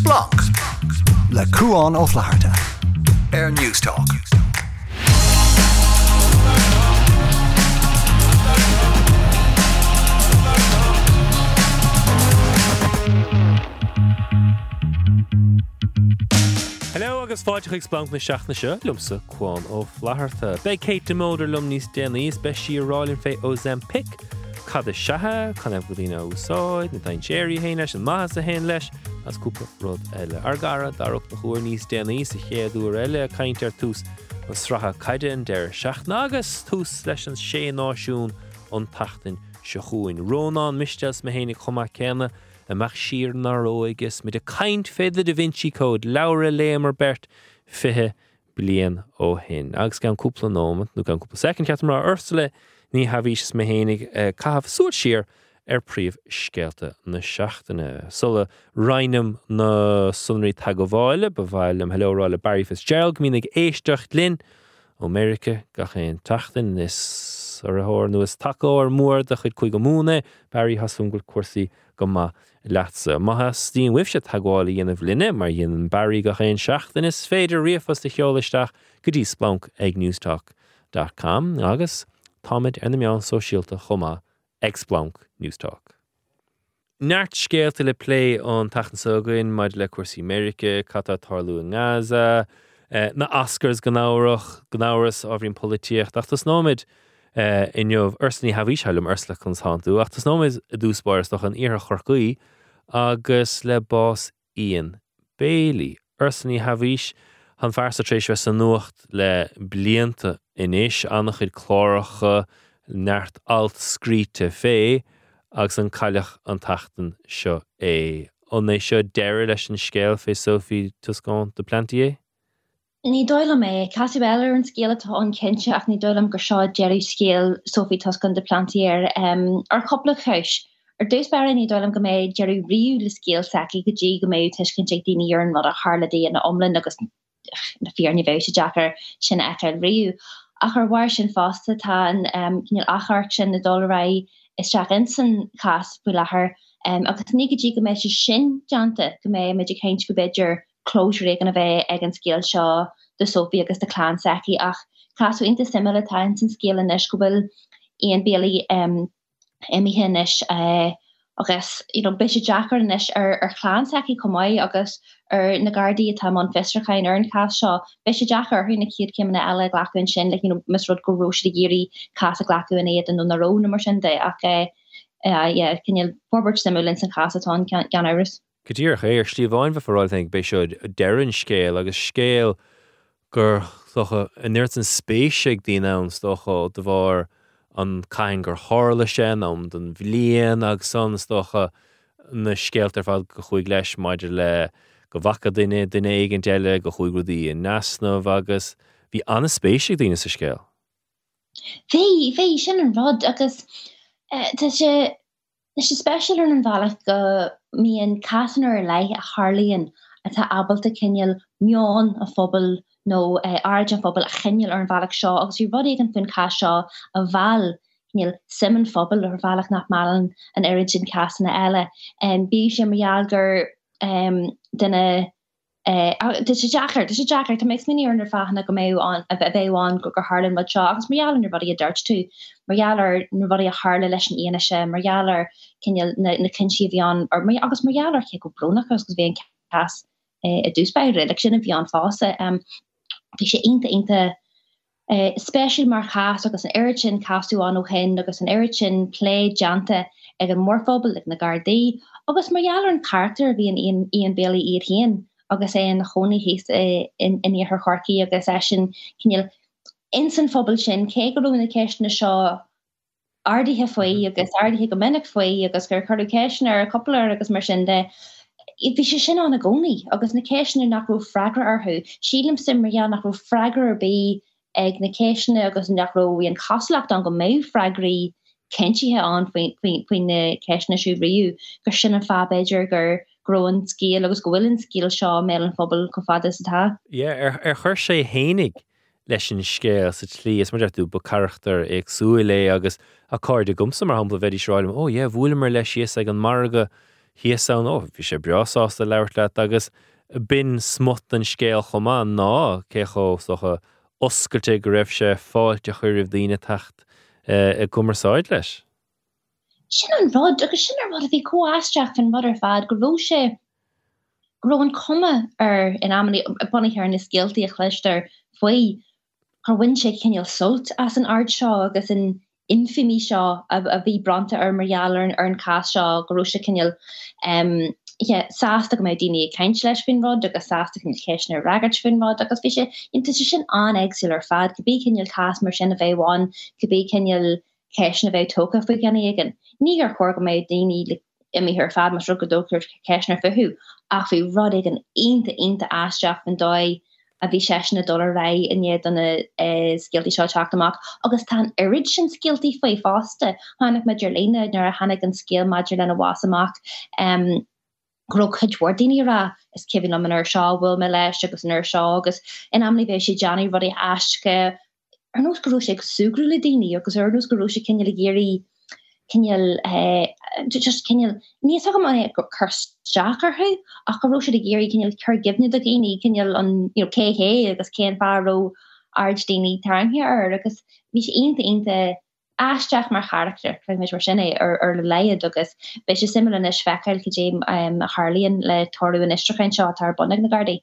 Splanc le cuaán ó flaharta. Air Newstalk. Hello agus fáideigh Splanc na seaachna se lumsa chuáin ó flaharta. Bei Kate Demolder lum níos déanaíos be si rálinn fé Ozempic, Cad a sethe chu ah godíine úsáid na tain Jerry hé leis an maithe a hen leis asúpa rud eile argara darach na chuir níos déanaí sa chéadú eile a caiintear túús an stratha caiide an deir seach nágus túús leis an sé náisiún an tatain se chuin. Rónán Mistéil me hénig chumá céna, amach sir naróigus mit a kaint féidir da Vinci Code laure lémer bert fithe blian ó hin. Agus gan cúpla nóment nó gan cúpla second cetamrá Ursula Ní Shabhaois me hénig eh, cahabh súir sir ar príomh scéalta na seaachtainna. Sulla reininem na sunraí tag go bháile ba bhhailm heráile Barry Fitzgerald mínig éistecht lin Amerika ga chéon tatain is ar athir nuas takeó ar mór de chud chuig go múna, Barry hasúngil cuasaí go ma leatsa. Mathe tíon wibse tagáil dhéanamh linne mar dhéanaan barí go chéon seaachtain is féidir riomfas de cheolaisteach go dtí Splanc ag newstalk.com agus táid ar na meán sosiálta chumá agsplank Newstalk. Neart scéalta le lé an tachansagann maid le cuasí America, catá tarlú an Gaza, uh, na Oscars gnáireach gnáras áhrín políocht, ach tas nóid uh, inmh ursnaí hahí seilm ursla chun háú, ach tas nóid a dúspáir doch an ar chorcaí agus le bás Ian Bailey. Ursnaí hahís an fersatrééis we san nuacht le blianta inis annach chud chláiricha neart alt scríte fé agus an caiileach an tatan seo é. On é seo deir leis an scéal fé Sophie Tuscán de plantié? Ní doile mé Cassie Beller an scéle tá an kense ach ní doilem gur seo Jerry scéal Sophie Tuscan de plantier um, ar coppla chuis. Er dus bar ní doilem go méid Jerry riú le scéal saki go dé go méid teiscin te daine ar an wat a Harladé an omlin agus na fearni ve se Jackar sin e riú. Ach ar war sin fásta tá um, achart sin na dorá is Jack insan cas bu lethir um, agus nigdí go mé se sin jaanta go mé mé kéint go beidir closure gan a bheith ag an scéal seo de sopi agus de chlán seki. Ach clasú inte simile tain sin scéal in iskubil íon béli um, imi hin is uh, agus you know, bis Jackar is ar ar chlán seki komai agus ar na gardi tam an festrachain ar an cas seo bis Jackar hunna kiad kim na eile glacuin sin like, you know, mis rod go ro de géri cas a glacu in éiad an na ro mar sin de ach cinnne forbert simulin san casatá gan iris. Gotír chéir stíomháin bh foráil bei seo dean scéal agus scéal gur innirt an spéisiigh díán stocha de bhar an caiin gur hála sin am don bhlíon agus san stocha na scéaltar fád go chuig leis maididir le go bhacha duine duine igen deile go chuigúdaí in nasnamh agus hí anna spéisiigh daine sa scéal. Bhí bhí sin an rod agus Tá sé sé special an an bhealach go mííon catanar lei a Harlíonn atá abalta cinal meán a fphobal nó airde fphobal a chinneal ar an bhealach seo, agus ú bud an fin cá seo a bhil níl simon fphobal ar bhealach nach malan an origin casanna eile. Bí sé marghealgur duna sé Jackar sé Jackar tá meid miní ar fachanna go méú an a bhéháin go gur Harlan mat agus marall ar body a dirt tú marall nu body a Harle leis an ine se marall na kinsi bhíán ar mé agus marall ché go brnach agus bhé cas a dúsbeire le sin a bhíán fása hí sé inte inte Uh, special mar chaas agus an eritin casú an hen agus an eritin play jante ag an morfobal ag na gardé agus marall an carter bí an Ian Bailey iad hien agus é an chonig hé in haar chorki agus e sin cinil insan fobal sin ke go in ke na seo ardithe foioi agus ardithe go minnig foioi agus gur chu ceisnar a coupleir agus mar sin de vi se sin an a goni agus na keisna nach ro fragra arhu sílim simmer nach ro fragra be ag na keisna agus nach ro an caslacht an go mé fragri kenntithe an foin na keisna siú riú gur sin an fabéidir gur groin scéal agus gohfuiln scéal seo mé an fphobal go fada satá? Ié ar chuir sé hénig leis sin scéal sa tlí is mar tú ba charachtar ag suúlé agus a cáir de gomsa mar hapla bheití sráilm ó é bhfuil mar leis sios ag an marga hián ó bhí sé breásásta leirt le agus bin smut an scéal chomá ná cécho socha oscailte go raibh sé fáilte chuirh daine tacht eh, i cumarsáid leis. Sin an rod agus sin bhd a bhí coáisteach an mother fad go bhó sé gro an komme ar in am bunnig ar na skillti a chleister foioi haar win sé solt as an ard seo agus in infimi seo a, a bhí branta ar marialler ar an cá seo goróise kenjal um, yeah, sásta go mé daine keinint leis fin rod agus sásta chun cheisna ragart fin rod agus fi inta sin an exil ar fad go bí cinil cas mar sin a bheitháin go bí cinil ceisna bheith toca fa gan igen. Ní ar chor go méid daine imi hir fad mar go dóir ceisna fihu ach fi rod an einta einta astraach an dói a bhí sena dollar ra inéad an skillti seo teachtamach agus tá irid sin skillti foioi fáste hánig meidir léine nar a hannig an skill maidir lena wasamach um, gro chudwardíine ra is kevin am an er seo bhfuil me leis agus an er seo agus in amlí bheith sé Johnny rudi aske ar nos goú sé sugrú le daine agus ar nos goú se cinnne le géirí kenjal just kenjal ní man go chusteachar hu a go se de géri kenjal chu gifne a géine kenjal an KH agus céan farró ardéine tarhe agus ví sé einte einte eisteach mar charter chu mis mar sinna ar ar le leiad agus be se sim in is fechail go dé Harlíonn le toú in istrachain seo tar bonnig na gardaí.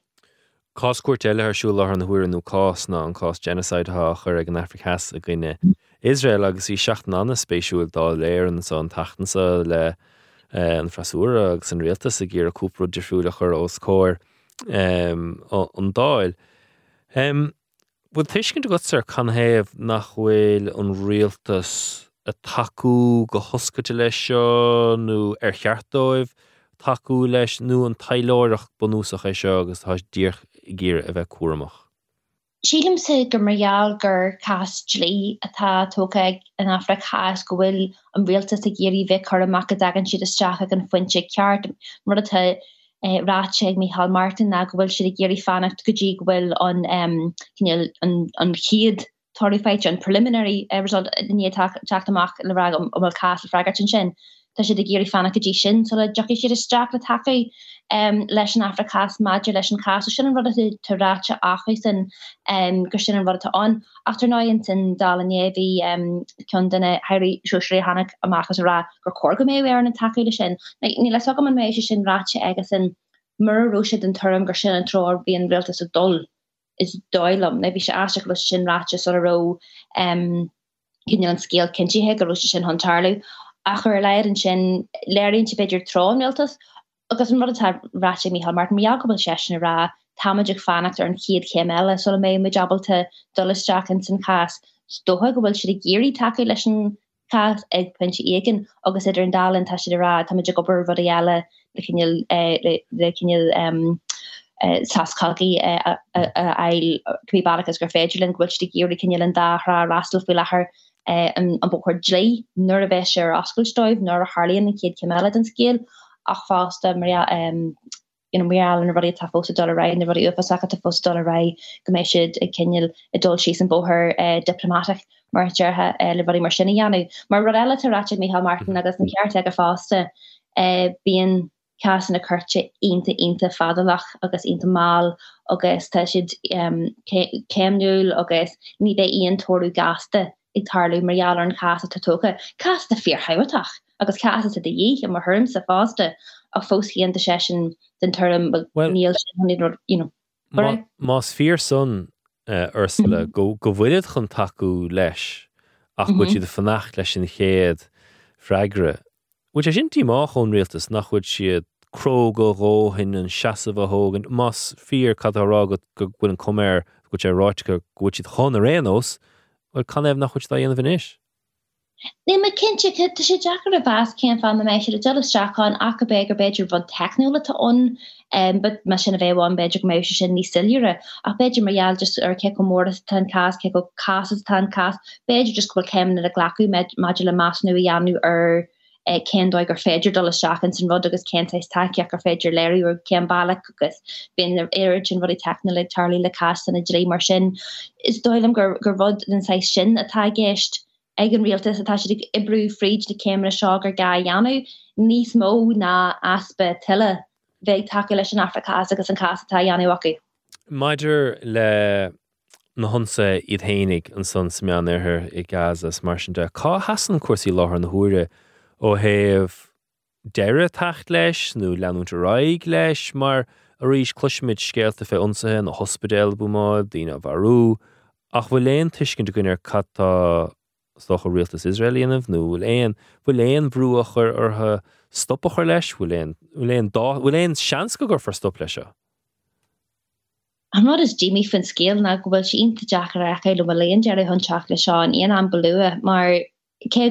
Cáscuirt eile arsú le an thuúanú cás ná an cás genocide ha chur ag an Africas a gine Israel agus í seach anna spéisiúil dá léir an sa an tatansa le eh, an frasúra agus an réaltas a ggéar a cúpro defriúla chur os cóir an dáil. Bud tuiscinn go ar canhéamh nach bhfuil an rialtas a taú go hoscaite lei seo nó ar cheartdóibh taú leis nó an taileireach bonúsach é seo agus tá ddíoch ggéir a bheith cuaach. Sílim se go marall gur castlí atá tóca an Afra chas go bhfuil an réaltas a géirí bheith chu amach dagan siad isteach an foiinte ceart mar atá eh, ráte mí Hall Martin a gohfuil si a géirí fannacht gotí gohfuil an an chiad toáit an preliminary eh, result ní teachtamach le ra om cas fragart sin. Tá si a géirí fanna go dí sin, so le joki si a straach le take um, leis an Africas Maidir leis an cas sin an rud tarráte achu san um, gur sin an rud an after 9in sin daléhí um, chun denna heirí siúsré hannig amachchas ra gur chorga mé ar an takeile sin. ní le go man mé sin ráte agus sin marróise den thum gur sin an tror bí an réaltas a dul is dóilem ne bhí se as le sin ráte so a ro um, cin an scéal cinntihe go sin hantarlu. A chur leir an sin léirn si beidir tromeltas agus an rud ráte mí ha mar mé go se ra tamidir fannacht ar an chiad chéile so mé me jabalte dullisteach in san cas stoha go bhfuil si a géirí take leis cas ag puntse igen agus idir an dalin ta si ra tamidir go bur rud eile le cinil saskalgi kwibalgus gur féidirlin gwil de géri kinjal an dara rastal fi lechar Eh, an bo chuirlé nuair a bheith sé ascailstoibh nuair a Harlíon na céad ceile an scéal ach fásta maria méallen rudi ta fo dollar in rudi ufa sa fo dollar gomeisiid e kenil e dol si an boher eh, diplomatic mar jeha eh, le rudi mar sinnne janu. Mar rodella ra Michael Martin mm-hmm. agus an ceart a faste bían cas in a kurtje einte einte fadalach agus einte maal agus te si kemnul agus ni e ian toú gaste. Ag tarlú marall an casa casta fear agus a de dhé a mar thum sa fáste a de sesin den níl fear son ursule mhm. go go bhfuiad chun taú leis ach bud si de fannacht leis sin chéad freigre. Bú sé sin tíá chun réaltas nach chud siad cro go róhin an seaamh hógan más fear catrá go an go sé ráit go go siad rénos, bhfuil canéh nach chuit dhéana bhanis. Ní me kinse te sé Jackar a bas céim fan na mééis sé a dolasteachán a be gur beidir van technola taón bud me sin a bhéháin beidir mé sin ní siúre a beidir marall just ar ce go móras tan cas ce go cas tan cas beidir just gofuil céimna a ghlaú me module más nu anú ar ken dóig gur féidir dolle seachchan san rud agus kentais takeach gur féidir léir or cean bailach agus bin er éin rudi technole Charlie le cast an a dré mar sin. Is dóilem gur gur rud den se sin atá geist ag an realtas atá si ibrú fríd de céimre seágur ga jaanú níos mó ná aspe tiile bheith take leis an Africa agus an casatá jaanú acu. Maidir le na honsa iad hénig an san semán airth i gas as mar sin de. Cá hasan cuasí láthir na thuúre ó héamh deire tacht leis nó leanúnta raig leis mar a ríis cluisiid scéalta fé onsathe na hospedéil dína bharú ach bhfuil léon tuiscin gunnar cattá stocha rialtas Israelíanamh nó bhfuil éon bhfuil léon brúachar artha stoppachar leis bhfuil éon sean go gur stop lei seo. Is Jimmy fin scéal na go bhfuil si inta Jackar a chéile bh léon deir hunseach le seán on an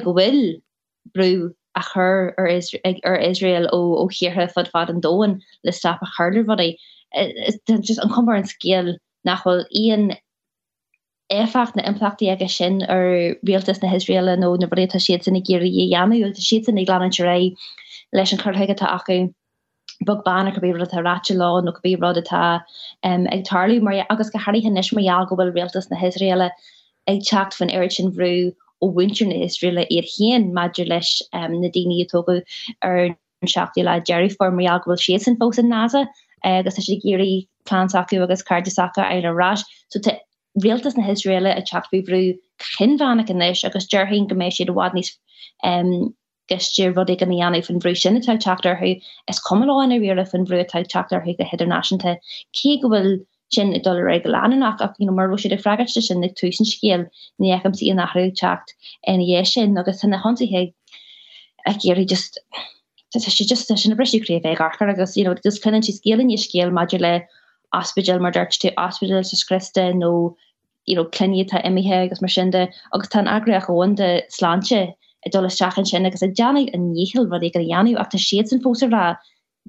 bhfuil brú a chur ar ar Israel ó ó chiirthe fod fad an dóin le stap a chuler wat just an kombar an skiel nachhol íon éfacht na implachtti aige sin ar réaltas na Israel nó na bre siad sin géri jaanú si in glan ra leis an chuheige acu. bug banna go bíre a ratse lá no go bí rod atá ag tarlú mar agus go harí nes mar go bhfuil réaltas na Israele ag chat fan Erichin vrú ó winterne is rile ar héan Maidir leis um, na daine atógu ar seachí le Jerry form agil sé san fós an NASA agus uh, sé géirí plansaú agus cardsacha ar arás so te réaltas na Israele a chatbíbrú chinhana gannéis agus deirhinn goméis sé do bhád níos um, gestir rudi gan anna fan brú sinna teil chatar hu is cumá in a riile fan brú teil chatar hu go heidirnáisinta cé gohfuil sin i dollar reg anach ach you know, mar si de fragaste sin nig tusen skeel ni ekam si nach ruúcht en é sin agus san hanhe géri just si just sin brisiré gar agus you know, dus kunnen si skeelen je skeel ma le aspedel mar dart te aspedel se skriste no you know, klinne ta imihe agus mar sinnde agus tan agreach goonde slantje e dolle stachen sin agus a janig an níhel wat ik a janu ach a sésen fóser ra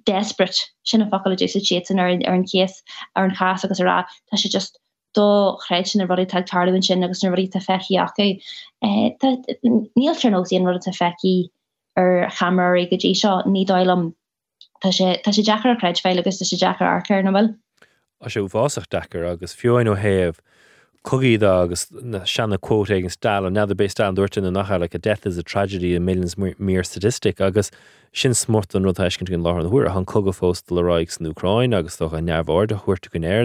desperate sin a fakul sé ar ar an kies ar an chas agus ra tá se just do chréitsin a rudi tag tarlin sin agus na rudi a fechi acu. Níl tróí an rudi a feki ar chamar i godé seo ní dóm tá sé Jackar a kreid féile agus sé Jackar arcar nobel. A sé bhásach dechar agus fioin ó héamh Cogíad agus sena quote an stal an nether based an dúirtin na nach like a death is a tragedy a millions mere statistic agus sin smort an rutáis cin gin láhan thuair a an cogad fóst le ráigs nó Ucrain agus do a neamhhar gon air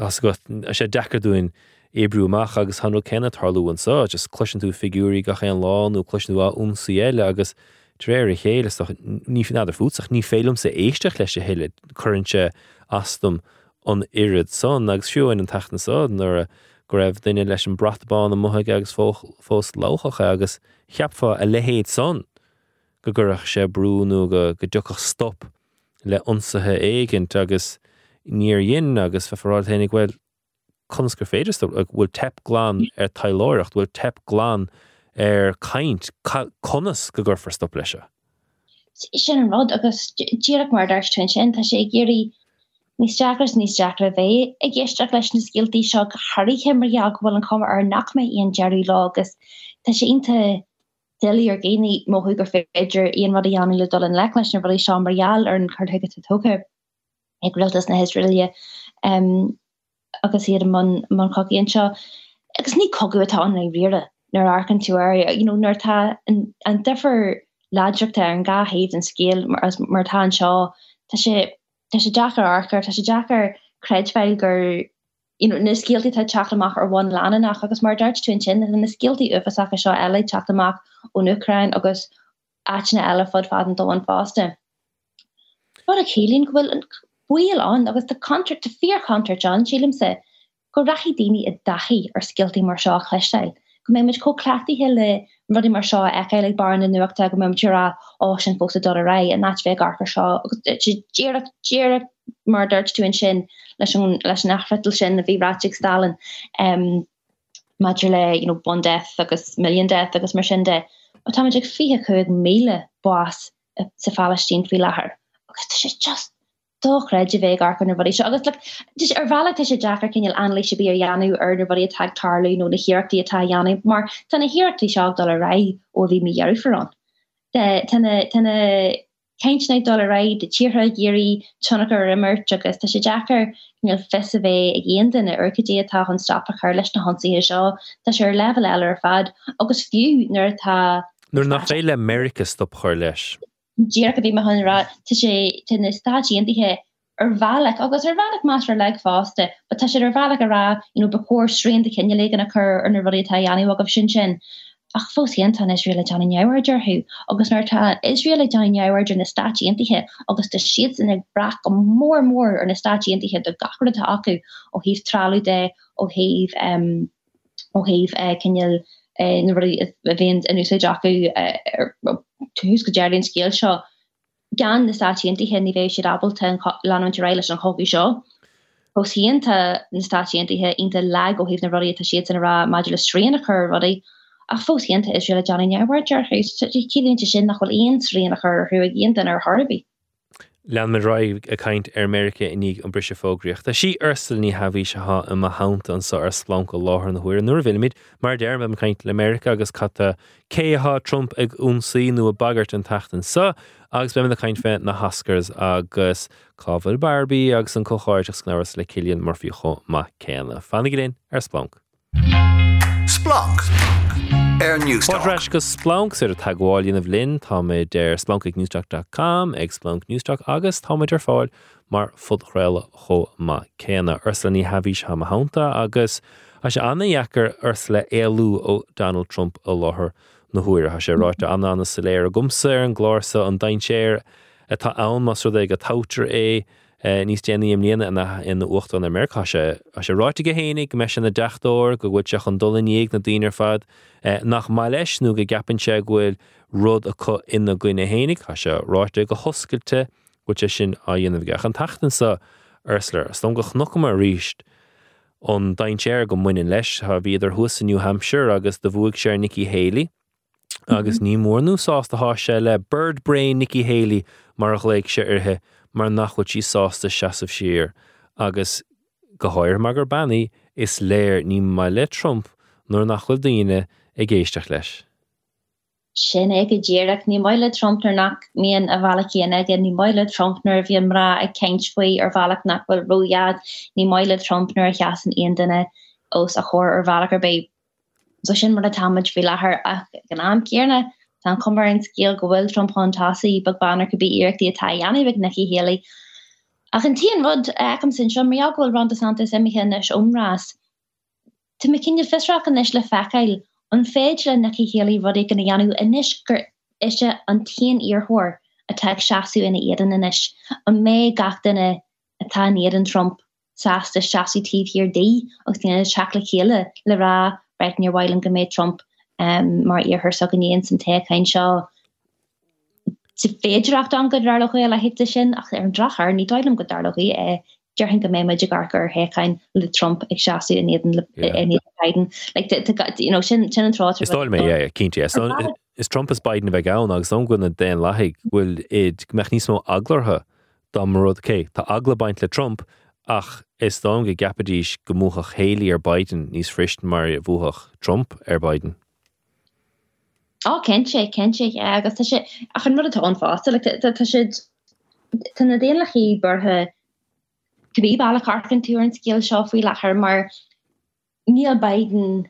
as go sé decarúin ébrúach agus hanú cenne tarlú an sá, just cluisian tú figúí ga an lánú cluisiú a úmsaéile agus tréir chéile ní fin idir fúsach ní félum sa éisteach leis. An irid son agus siúin an tanaá nuair a go raibh duine leis an bratbán an muthe agus fós láchacha agus cheapfa a lehéad son go gurach sé brúnú go go duchach stop le onsathe éigenint agus níor dhéon agus fe forráilhénig bhfuil chusgur féidirstop ag bhfuil tep glán ar er tailáirecht bhfuil tep glán ar er caiint conas go gur forstop leise. sin an rod agus ddíach mar dar sin sin tá sé géirí Nís Jackers níos Jackra bvé ag ggéisteach leis na skilltí seo Harry himmerjaag bhil an com ar nach mé íon Jerry lágus Tá sé inte deli ar géine móhu gur féidir íon wat an le dol an le leis na bhí se marall ar an chuige a toke ag ritas na Israelia um, agus iad man man coíon seo. Agus ní cogu atá an rire nar arcan tú you know, nar tá an, an difer ládrukta an gahéh an scéal mar as martá an seo tá sé Tá sé Jackar arcar tá sé Jackar creidfeil gur you know, na skillti te chatach ar one lana nach agus mar dart tú sin na skillti ufasach seo eile chatach ó Ukrain agus ana eile fod faden do an fáste. Wat a chelín gohfuil an buil an agus de contract te fear counter John Chilim se go rachi déine a dahi ar skillti mar seo chleisteil. Go mé mit ko clachtti hele rudi mar seo e le bar in nuachta go memra á sin fó a do ra a na ve gar seo. Mar dut tú sin leis leis nachfetal sin a bhírátig stalin um, Madri le you know, bon death agus million death agus mar sin de. Tá fi chuig méle bas sa fallstín fi lehar agus sé just dochreid bvé garchan bhí se agus dus ar bhela te sé Jackar cinnneil anlí se bí ar jaanú ar bhí a tag tarlaú nó na hiirachtaí atá jaanna, mar tanna hiirachtaí seach dá a ra ó bhí mí dhearú forrán. tanna keinintna dó ra de tíre géirí tunachar rimmer agus tá sé Jackar fesavé a géan in urcadé atá an stoppa chu leis na hansaí seo tá sé ar level eile ar fad agus fiú nuair tá Nuair nach féile America stop chuir leis. jeerkadé ma hun ra te sé tinnne staji endihe ervalek agus ervalek master leg faste, wat te sé ervalek ra you know bekoor streen de kennne legen akkur an er rudi Taiani wa op sin sin. Ach fós an Israel John Jower hu agus nar Israel John Jower na stati intihe agus de siid in ag brach go mór mór ar na stati intihe de gachar acu ó híh tralu de ó híh ó híh kennenil eh, na vín in ús jacu túús go Jerrylín scéil seo gan na statíintí hennivé sé Ableton leile an hogu seo. Hosíanta na statíintithe inta le ó híh na rodí a siad in ra modulus tríanana chur rodí a fósíanta is le Johnny Newer cílínta sin nachil on tríanana chur chuig dhéanta ar Harbí. Lean me raibh a caiint ar Amerika inig an brise fógriocht. Tá sí arstal ní hahí se ha am háanta an sa ar slán go láhar na huiir nuair bhimiid, mar déir bh caiint le Amerika agus chatta céá Trump ag úsaí nu a bagart an tatan sa agus be a caiint fé na haskars agus cáfuil Barbí agus an choáir snáras le cilíonn morfií cho má céanna. Fannig réon ar Splanc. Splanc. Air Newsreis go Splanc ar a tagháilíon a bhlinn tá mé déir splankignewstalk.com ag Splanc newstalk agus táidir fáil mar fudchréile cho má céanna arsla ní hahís ha háanta agus a sé anna dhechar ars le éú ó Donald Trump a láthair na huair. Ha sé ráite anna anna sa léir a gumsa an glása an dainséir. Atá ann mas ru ag go tátar é níos déanaíam líana ina ucht an Amerika se a se ráitige hénig me sin na dechtúir go bhfuil seach an dolaníag na díar fad. Eh, nach mai leis nó go gapanse ghfuil rud a chu ina gcuine hénig a se ráite go hoscailte go sin a dhéanamh gach. An tatansa arsler sto go noch mar ríist. an daintéir go leis ha bhíidir thusa New Hampshire agus do bhuaig sé Haley. Agus ní mórnú sásta há se le Bird Brain Nikki Haley mar a se irthe mar nachhuiid sí sásta seaamh siir agus go háir mar gur bannaí is léir ní mai le Trump nuair nachfuil daine ag géisteach leis. sin ag ddíach ní meile Trumpnar nach mion a bhechéan aige ní meile Trumpnar bhí mra ag ceintfuoi ar bhealach nachfuil roiad ní meile Trumpnar a cheasan aon duine os a chóir ar bhealachar bé. So sin mar a tamid fi lethir ach gan am cearna Tá cumar an scéal go bhfuil trompátásaí bag banar go bí iireachtaí atá anana bh nachi héala. Ach an tíon rud eh, acham sin seo méaghil ran Santa imimiis omrás. Tu me cinne fisraach an is le fecail an féid le naci héalaí rudé gan anú inis gur ise an tíon íorthir a teag seaú ina éan inis an mé gatainna atá éan Trump sáasta seaú tíh hir dé agus tíanana seaach le chéile le rá breit níorhhail an go méid Trump um, mar ar her soganíon san te kain seo. Féidirach an go darloché le hitte sin ach ar an drachar ní dóm go darloí e hin go mé me gargur hechain le Trump ag seaú in Biden sin sin an trá. Istáil mé cinnte is Trump is Biden bheith gan agus an gona déan leigh bhfuil iad mechanismó aglartha dá marród cé Tá agla baint le Trump ach is dá go gapadíis gomúchach ar Biden níos frist mar bhuaach Trump ar Biden. Á ken sé ken sé agus sé a chun rud an fá tan déanlach í burthe bí bailla carcan túú an skill seo faoi lechar mar níl Biden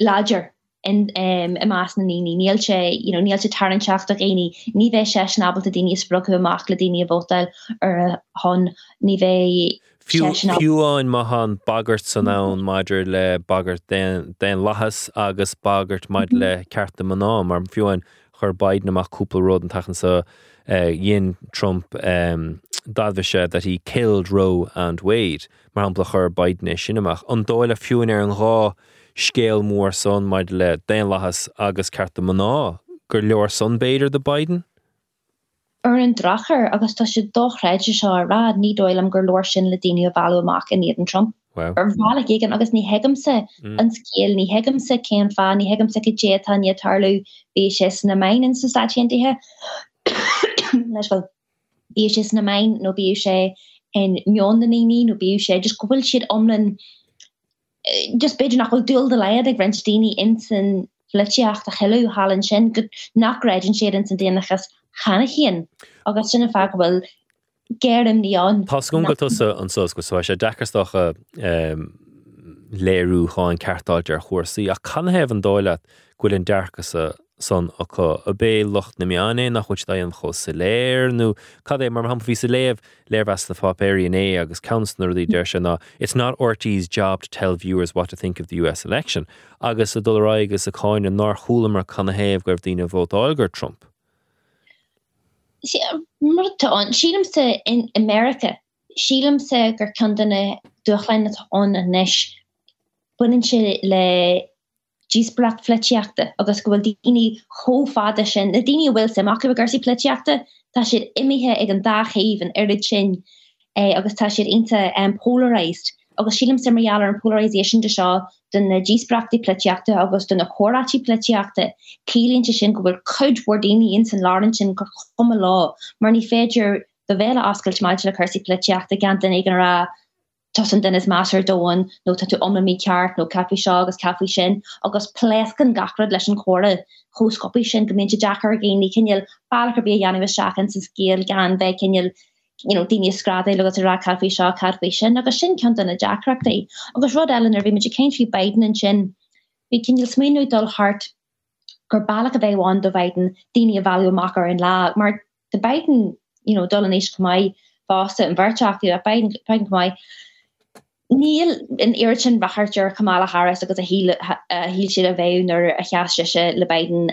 láger in um, i más na níní. Níl sé you know, níl se taranseach a réine ní bheith sé snabal a daine spproch amach le daine bótal ar hon ní bheith Fiúáin mahan bagart san nán maididir le bagart den lahas agus bagart maid le mhm. ceartta man ná mar fiúin chur baid amach cúpla ród an tachan sa dhéon Trump um, dadbhe that he killed Roe and Wade. Mar hapla chur baidne sinach an dóile fiúin ar an rá scéal mór son maid le déan lahas agus ceartta man ná gur leor sunbéidir de Biden? Ar an dracher agus tá se dochreide se rad ní dóil am gur loir sin le daine a valach in éan Trump. Wow. ar bhla igen agus ní hegamse mm. an scéal ní hegamse céan fá ní hegamse go déta ní tarlú bé sé na main in sostathe leis bí sé na main nó bí sé en miondaní nó bí sé just gohfuil siad omlan eh, just beidir nach dul de leid ag Rentdíine insan flitteach a cheú hallan sin go nachreidin sé in san déanachas chana chéan agus sinna fa bhfuil géirm ní an. Tá gom go tusa an sos go sé dechastocha ehm, léirú cháin ceartáid ar chósaí a canhéh an dóile ghfuil an dearchasa san a chu a bé locht na meanné nach chuid da an cho sa léir nó cad é mar ham ví sa léh léirhes na fápéirí é agus counselor í deir it's not RT's job to tell viewers what to think of the US election agus a dorá agus a cáin an ná cholamar chuna héh gur dtíine bhótáilgur Trump. Mar an sílam se in America sílam se gur candanna duchlein an a neis. Bunnen se le jísbrak fletjaachta agus go bhfuil daine choáda sin. Na daine bhfuil sem ach gursi pletjaachta tá si imithe ag an dachéh an irid sin eh, agus tá si inte um, polarized agus sílim semmerjaler an polarization de seo den na jísbrakti pletjaachta agus den na choratí pletjaachta Kelínte sin go bhfuil cudwarddaine in san lárin sin go chomme lá. Mar ní féidir de vele askult me le chusi pletjaachta gan den igen ra tosan den is master doan no tatu om mi ceart no capi se agus cafi sin agus plesken garad leis an chore choskopi sin gomin Jackar géni kenjal bal be janni seachchan sin scéel gan ve kenjal you know dini skrade le ra cafi se carfi sin agus sin kan an a Jackrakta agus rod ellen er vi me kein fi Biden an sin. Vi kenjal sméú dul hart gur ballach a bheitháin do bhaiden daine a valúachar in lá. Mar de Biden you know dul an éis mai fásta an bharteachú a Biden mai Níl in irtin bachartear Kamala Harris agus a híl si a bhéúnar a cheiste le Biden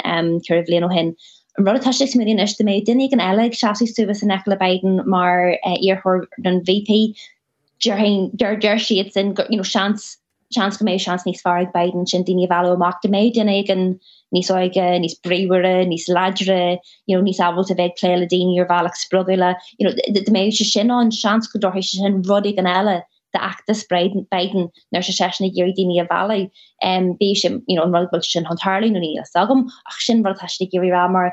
cur bblion ó rotatis miljoen is me din ik een elleg chassis so is een enkele beiden maar eerhoor een VP jersey het in uh, you know chans chans me chans niet waar beiden sin die val maakte me din ik een nís oige nís brewere nís lare you know nís avol te ve kleledien hier valig sprogelle you know de me se sin an chans go door sin rodig an elle de actas breiden beiden nar se sena géirdíine a valley en bé sem an rugbil sin hantarlin no a sagm ach sin war tachte géri ramar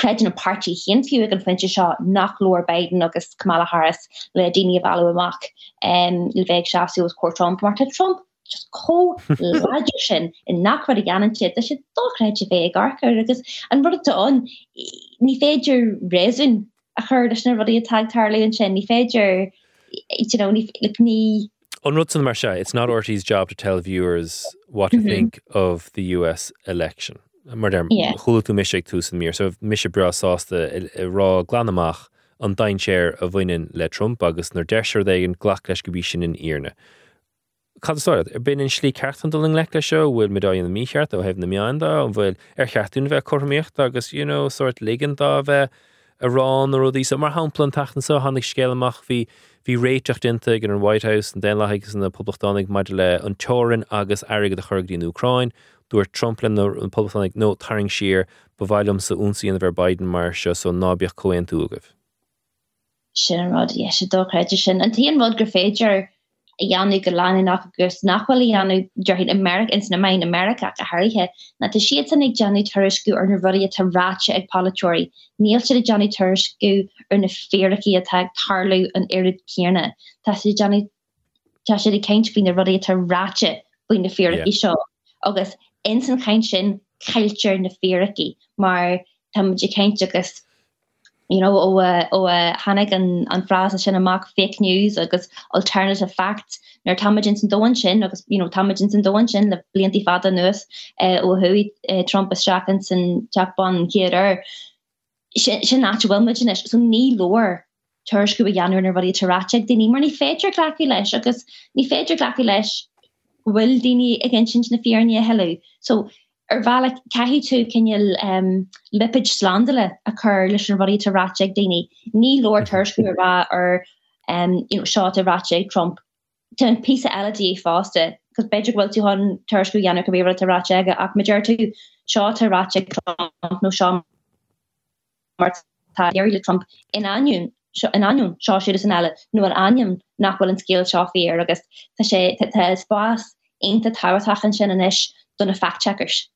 kredin a party hinfiú an fin seo nach loor beiden agus Kamala Harris le déine a val amach. En le veig seú court Trump mar Trump just ko sin in nach wat ganintje dat se dochreidje ve garker agus an wat an ní féidir réún a chur na rudi a tag tarle an sin ní féidir you know ní On Rudson mar it's not RT's job to tell viewers what to mm -hmm. think of the US election. mar choú tú mis tú san mír, so mis bra sásta rá glanamach an dain séir a bhainein le Trump agus nar deir é an gglach leis gobí sin in íne. Caáid ar bin in slí ceartandling le seo bhfuil me daon na mícheart ó hebh na meanda an bhfuil ar cheartún bheith choméocht agus you know, sort ligan dá bheith a rán ó dí mar haplan tatan so hannig scélamach hí hí réiteach dinte gin an White House an den legus na poblachtánig mar le an terin agus aige a churgdín Ukrain, dúir Trumplin an poblachtánig nó taring sir bhhailm sa úsíon bhar Biden mar se so nábeoch coin túgah. Sin rod sé dóreidir sin an tíon mod gur féidir jaannu go lá nach gus nachhfuil jaannu dehin America ins na main America a hairthe na te siad san ag Johnny Tursku ar na rudi a ráse ag Polytory. Níl si a Johnny Tursku ar na féraí atá tarlú an irid céarna Tá si Johnny tá si keint fin na rudi a ráse buin na féraí seo. Agus insan kaint sin keiltir na féraí mar tam keint agus you know ó ó hannig an an frase sin amach fake news agus alternative facts nar tamagin an doan sin agus you know tamagin an doan sin le blianttí fada nuas ó hui Trump strakan san Japan kier sin natural mu so ní loor tursku janar er wat terraach Di mar ní féidir claki leis agus ní féidir claki leis wil dini gin sin na fearnia hello so er val caihi tú cinil um, lipid slandele a chur leis an rodí aráteag déine ní Lord thursú ra ar um, you know, shot a ratche Trump ten pí eladí fáste cos beidir bhil tú hon thursú ganna go bé a ratche ach major tú shot a ratche Trump no seán le Trump in aniun an aniun seo si an eile nu an aim nachhfuil an scéil seáíir agus tá sé spás einta táhatachan sin an isis donna fact-checkers.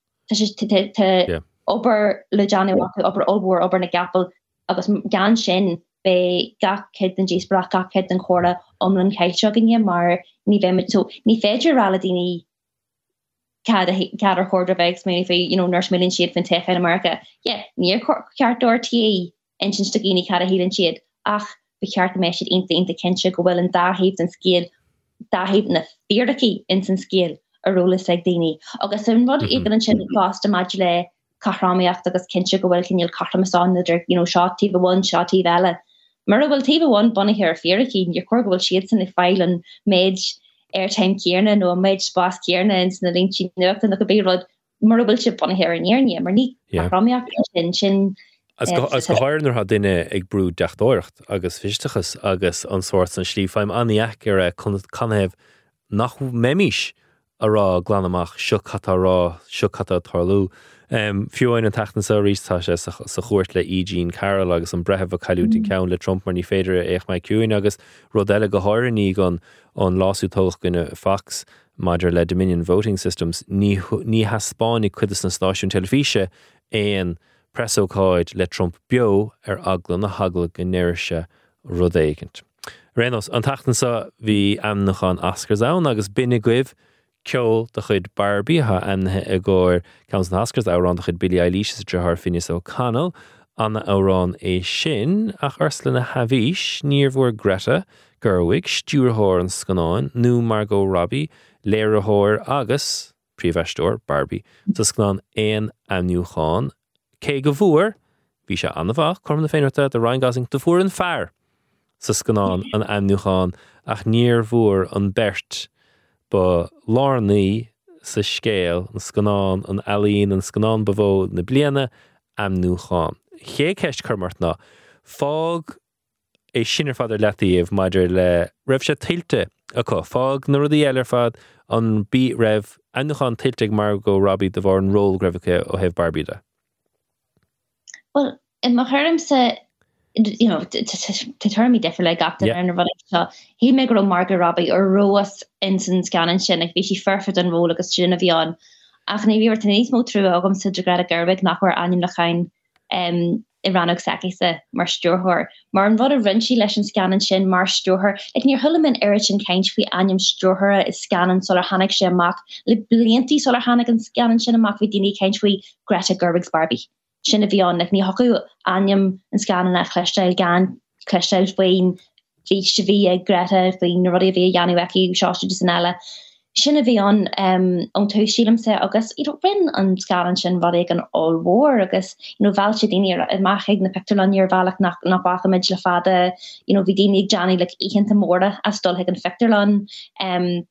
ober le Johnny ober olboer ober na gapel agus gan sin bei gakid an jees bra gakid an chora omlen keitio gin mar ni ve met to ni fedra raladini cadar hordravegs me fi you know nurse million siad fan tef in America. Yeah ni ceartdor ta engine stogini cad a helan siad. Ach be ceart me siid ein ein kense go well an da heeft an skiel da heeft na fearki in san skiel a role ag déine agus sin rud igen an sin fast mhm. ma le karamiacht agus kinse go well kinil karmaán idir you know one shot TV elle mar bhfuil TV one bunna hir fearki je chor gohfuil siad san i feil an méid airtime kearne no a méid spas kearne in na link nucht an go bérod mar bhfuil si bunna hir an earne mar ní ramiacht sin sin As go eh, háirnar ha duine ag brú deachtóiret agus fiistechas agus ansát an slífeim aníach ar eh, chunéh nach méimiis a rá glanamach seo catará seo catá tarlú. Um, Fiúin an tatan sa rítá sé sa chuirt le ígén Carol agus an breheh a caiútí mm. ceann le Trump mar ní féidir éich mai cuúin agus rodéile go háirní gan an lásútóch gonne fax Maidir le Dominion Voting Systems ní, ní haspáinnig chuidir na stáisiún telefíe éon presóáid le Trump bio ar aglan na hagla go néiriise rudéigent. Rénos an tatansa bhí amnachán ascarzán agus binnig goibh ceol de chud barbíthe anthe a ggóir ceans na ascars árán chud bilí líise dethar finis ó canal anna árán é sin ach arslan na hahís níorhór greta gurhaig stúrthir an scanáin nó mar rabí léirethir agus príomhheistúir Barbie. Tás gná éon amniuúáin cé go bhfuair hí se anmhah chum na féinirta de Ryan Gosling do fuair an fearr sa scanán an annuáin ach níor bhór an bert ba lánaí sa scéal an scanán an alíonn an scanán bhó na bliana amnúáin. Ché ceist chumart ná fág é sinar fadidir letaíomh maididir le raibh se tiltte a chu fág na rudí eiler fad an bí raibh anúchan tilteigh mar go rabí de bhar an ról greibhacha ó heh barbíide. Well in ma chum se you know te termmi defer le gata an wat hé me go um, mar rabbi ar roas insens ganan sin ag vi si ferfud an róla agus sin a bhíán ach na bhíar tanéismó trú agam sa degrad a gerbeg nachhar anim le chain i ranach saise mar stoorthir mar an bhd a rinsí leis an scanan sin mar stoorthir ag níor thulammin irit an ceint fao aim stoorthire is scanan solar hanig sin amach le blianttí solar hanig an scanan sin amach bhí daine ceint faoi greta Gerbigs Barbie. sinnne vi an ni hoku anm an scan an chleil gan chleil féin vi se vi a greta fin rodi vi janu eki sanella. Sinnne vi an an tosílimse agus i brin an scalan sin vad an all war agus val se dé maig na pectorlanir valach nach bacha meid le fada vi dénig Johnny le ichenta mórda a stol heg an fectorlan.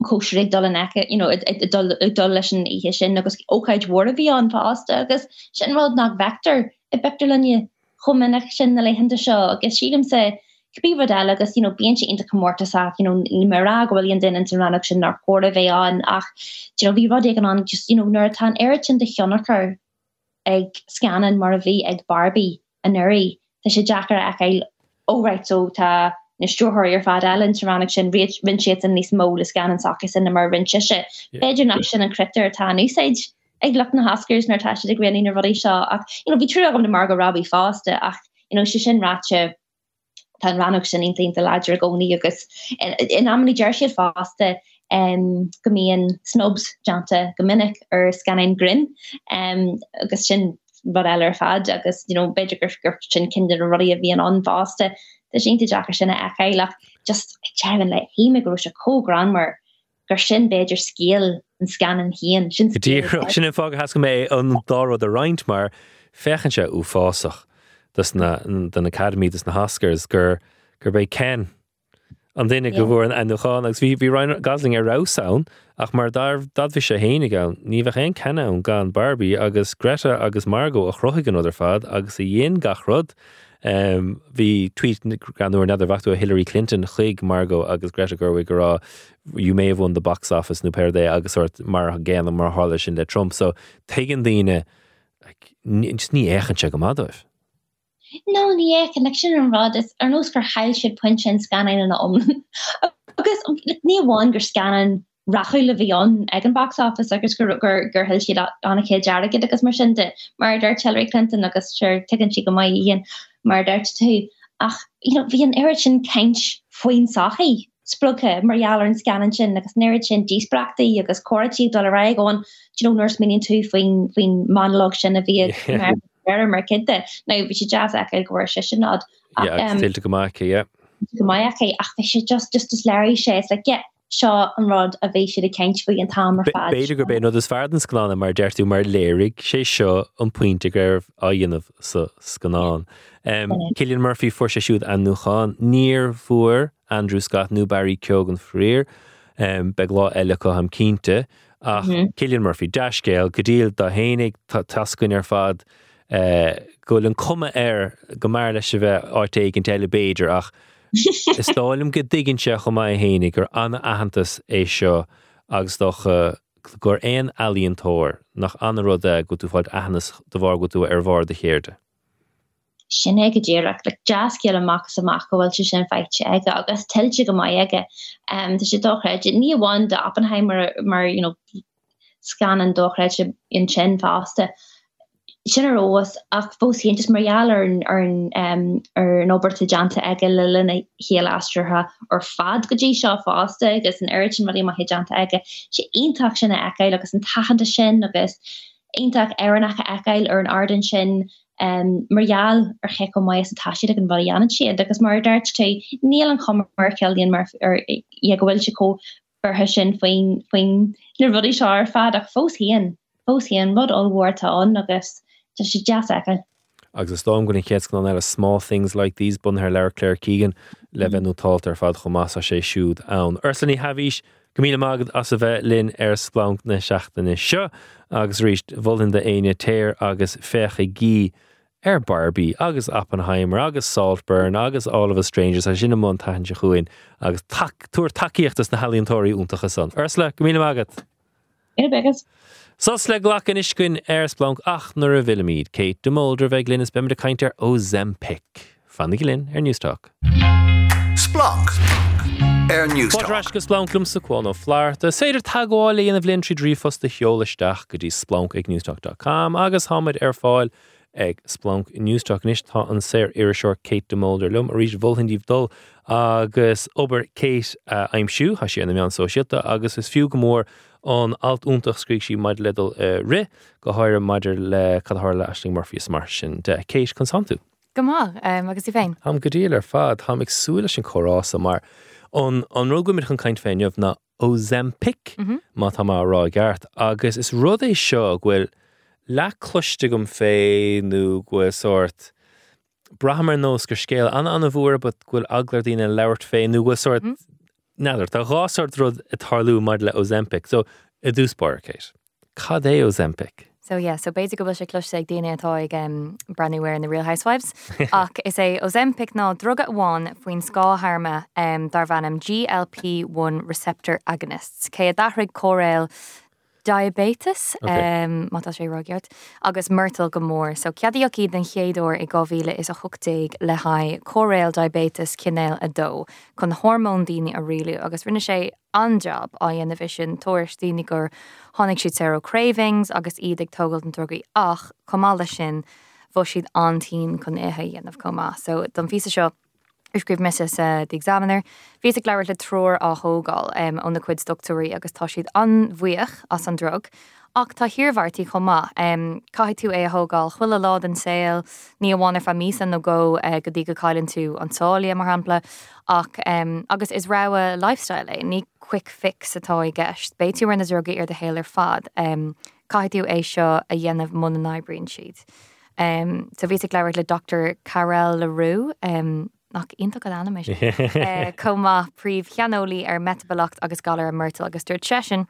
Um, korig dal neke you know dul leichen ihe sin. Agus óid war vi an fast agus sin rod nach vector. E vector lenne chomenach sin na lei hin seo agus sim se bí agus you know bien inta komórta sa you know ni mar gohfuil den in ran sin nach chode ve an ach you know vi rod an just you know nu tan airtin de chonachar ag scanan mar a vi ag Barbie an nuri te sé Jackar ag óright so ta na strohar ar fad Ellen ranach sin vin si an níos móle gan an sochas in na mar vinse se. Beiidir nach sin an critter tá úsáid ag le na haskers nar ta ag grinní na rodí seo ach you know, vi tru am na Margo Robbie fáste ach you know, se sin ratse tan ranach sin intlin de lager goni agus. In amni jeirsiad fáste um, gomíon snobs janta gomininic ar scannin grin um, agus sin bad eile fad agus you know, beidir gur sin kinder a rudi a bhí an anváste de sin Jackar sinna echaach just tean le héime go se cógran mar gur sin beidir scéal an scanan hían sin sin fá has go mé an dá a reinint mar fechan se ú fásach. Den Academy na haskers gur gur bei ken an déine go bhór an enúáin agus bhí bhí Ryan Gosling ar ráán ach mar dar dat bhí sé héine gan, ní bheith chéon cenne an gan Barbie agus Greta agus Margot a chrochigan idir fad agus i dhéon gachrod Um, hí tweet ganúir neidir bhachtú a Hillary Clinton chuig Margot agus Greta Gerwig gorá you may have won the box office nu per dé agus sort mar géan mar hála sin le Trump, so tegan daine ní échan se go madóibh. No ní é connection an rod is ar nos gur heil si puint an scanin an om. agus ní bháin gur scanan rachu le bhíon ag an box office agus gur gur gur heil si anna ché deargad agus mar sinnte mar d Hillary Clinton agus tuir tugann si go mai mar deit tú ach you know vi an errin keint foin sachi spruke marialler an scanan sin agus neir sin dísprachtaí agus choirtí do a raáin nurs min tú foin foin manlog sin a bhí mar kinte na vi sé jazz e go se sin nod go mai go mai ach fi sé just just as Larry sé. Like get seo an rod a bhééis si a ceint faoi an tamar fa. Beiidir gur bé nó is feardan scanna mar deirtú mar léirigh sé seo an puinte gurh a dionmh sa scanán. Cillian Murphy for sé siúd an nuáin níor fuair Andrew Scott nó Barry Keoghan fréir um, be lá eile go am cínte ach mm -hmm. Cillian Murphy dascéil go díal do hénig tascuin ar fad uh, go an cuma air go mar lei se bheith átéigh an telebéidir ach Is stálim go ddiggin se go mai hénig gur anna ahantas é seo agus gur éon alíontóir nach anróide go tú fáid ahannas do bhar go tú ar bhar de chéirde. sin ige déach le jazzcéal amach amach gohfuil se sin feite aige agus tiltte go mai aige Tá sé dochreid ní bháin de Oppenheimer mar you know, scan an dochreid in sin fáste. Sin roos ach fós hé just mariaal ar ar um, ar an oberta janta aige le lenne héel astraha ar fad godí seo fáste agus an airin mar ma janta aige sé eintak sin eil agus an tachanta sin agus eintak anach eil ar an arden sin um, mariaal ar che go mai an taisi an varian siad agus mar dart te níl an kommerkelíon mar ar gohfuil se ko berhe sin foin foin le rudi se ar fad ach fós hían fós hían rud allhórta an agus. Si jazz eil. agus dám gon ché an ar a small things like these bun her leir léir cígan le bheith mm-hmm. nótált ar fad chomás a sé siúd ann. Ursanní hahís gomíle magad as a bheith linn ar Splanc na seachtainna seo agus riist bhlinn de aine téir agus fecha gí ar er Barbie agus Oppenheimer agus Saltburn agus all of us strangers a sinna món taintse chuin agus túair takeíochttas na helíontóirí úntacha san. Ursla gomíle magad. begus. Sos le ghlachan iscuin airsplánk ach nar a bhilimiid, Kate Demolder bheith glynn bemar a caiintear Ozempic. Fannig linn ar Newstalk. Splanc. Air News. Ras go splánlumm sa cháin ó flair, Tá séidir tagáil íana bhlinn trí drí fosta cheolaisteach go dtí Splanc ag newstalk.com agus hamid ar fáil ag Splanc Newstalk níos tá an séir ar seir Kate Demolder lum a rís bhilhindíh dul agus ober Kate aimimsú ha sé anna meán sóisiata agus is fiú go mór an altúntaach scrí sí maid ledal uh, ri go háir maidir le cadthla eling Murphys mar sin de céis consanú. Go má um, agus i féin. Ham go ar fad ha ag súla sin chorása mar an rugumid chun caiint féinmh na Ozempic má tá rá gart agus is rud é seo ghfuil le cloiste gom fé nó go sort. Brahamar nós gur scéal an anna bhór, bud ghfuil aglar dína leirt féin nó go sort Neidir tá gáart rud i tharlú mar le Ozempic, so i dúspácéis. Cad é Ozempic? So yeah, so basic go se clu ag daine atá ag um, brandware in the Real Housewives. ach is é Ozempic ná drug atháin faoin scáharrma um, dar bhanam GLP1 receptor agonists. Cé a dathraigh choréil diabetes má tá sé rugeart agus myrtal go mór, so ceadíoch iad den chéadú i gáhíle is a chutéig le haid choréil diabetes cinnéil a dó chun hormón daine a riú agus rinne sé anjab a dhéana vision toirtíine gur tháinig siad zero cravings agus iad ag tógal an tugaí ach comála sin bó siad antín chun éthe dhéanamh comá, so don ví seo Uskrif mis uh, de examiner. Ví ik leir le tror á hógáil um, an na cuid doctorí agus tá siad anhuioch as an drog. Ach tá hirhartí chomá um, cai tú é a hógáil chuile lá an saoil, ní bháinna fa mísan nó go uh, go dtí go caiilann tú ansália mar hapla ach um, agus is raha lifestyle é ní quick fix atá i gist. Béitú rinne droga ar de héir fad. Caiú é seo a dhéanamh mun an nibrin siad. Um, so ik leir le Dr. Carel le Roux um, nach inta go eh, comá príomh cheanólí ar metabalacht agus galar a myrtal agus dúirt sesin.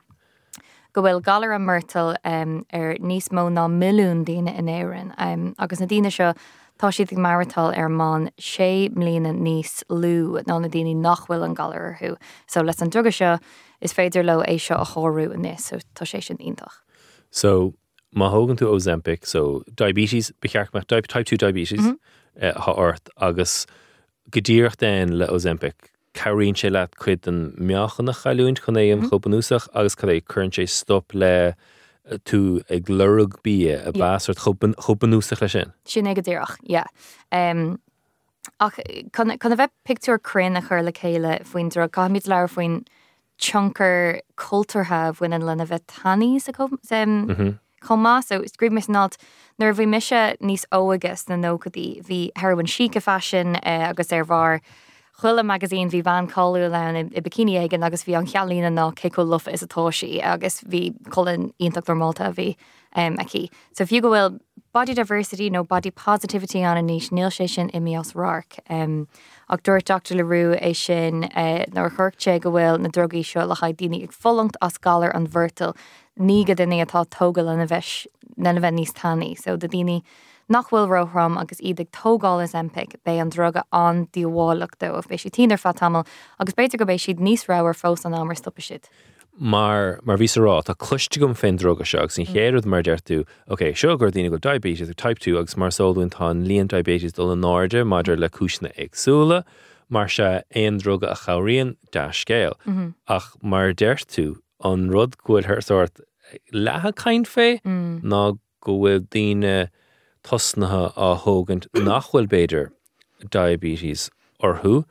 go bhfuil galar a myrtal um, ar níos mó ná milliún daine in éan um, agus na daine seo tá siad ag marital ar má sé mlíana níos lú ná na daine nachhfuil an so leis an drugad seo is féidir le é seo a in níos so tá sé sin intach. So má hogan tú Ozempic, so diabetes becheach type 2 diabetes mm -hmm. uh, ha ort agus godíocht déin le Ozempic. Carín sé le chuid an meachchan nach chaúint chun éon mhm. chopanúsach agus chu é chun sé stop le eh, tú ag lerug bí a básart chopanúsach lei sin. Sin ag dtíach, ja. ach chun a bheith picú a chur le chéile faoin dro caiid leir faoin chunker cultúrtha bhfuin lena bheith taní sa so scríb mis ná nar bhí mise níos óagus na nógadí hí heroin sica fashion eh, agus ar bhar chuile magazín hí van choú le i bikini aigen agus bhí an chealína ná céú lufa is atáisií agus bhí cholan ionach normalta bhí um, aici. So fiú go bhfuil body diversity nó body positivity an a níos níl sé sin imi as rark. Um, ach dúirt Dr. le Roux é sin uh, nar chuirte go bhfuil na drogaí seo le chaid daine ag follangt as galar an virtual ní go duine atá tógal an bheits na bheith níos tanní, so de daine nachhfuil rohram agus iad tógáil is empic bé an droga an díháach do bh bééis si tíar fa tamil agus beidir go bééis siad níos rawer fós an amar stoppa siid. mar mar ví rá tá cluiste gom fin droga seach sin chéad mar deirú, Ok, seo gur dtíine go diabetes ar type 2 agus mar sóún tá líon diabetes dul an náide maidir le cisna agsúla, mar se éon droga a choíonn de scéil. Ach mar deirú an rud gofuil th sort lethe caiint fé? Ná go bhfuil daine tosnathe á thugant nachhfuil beidir diabetes. Orthú,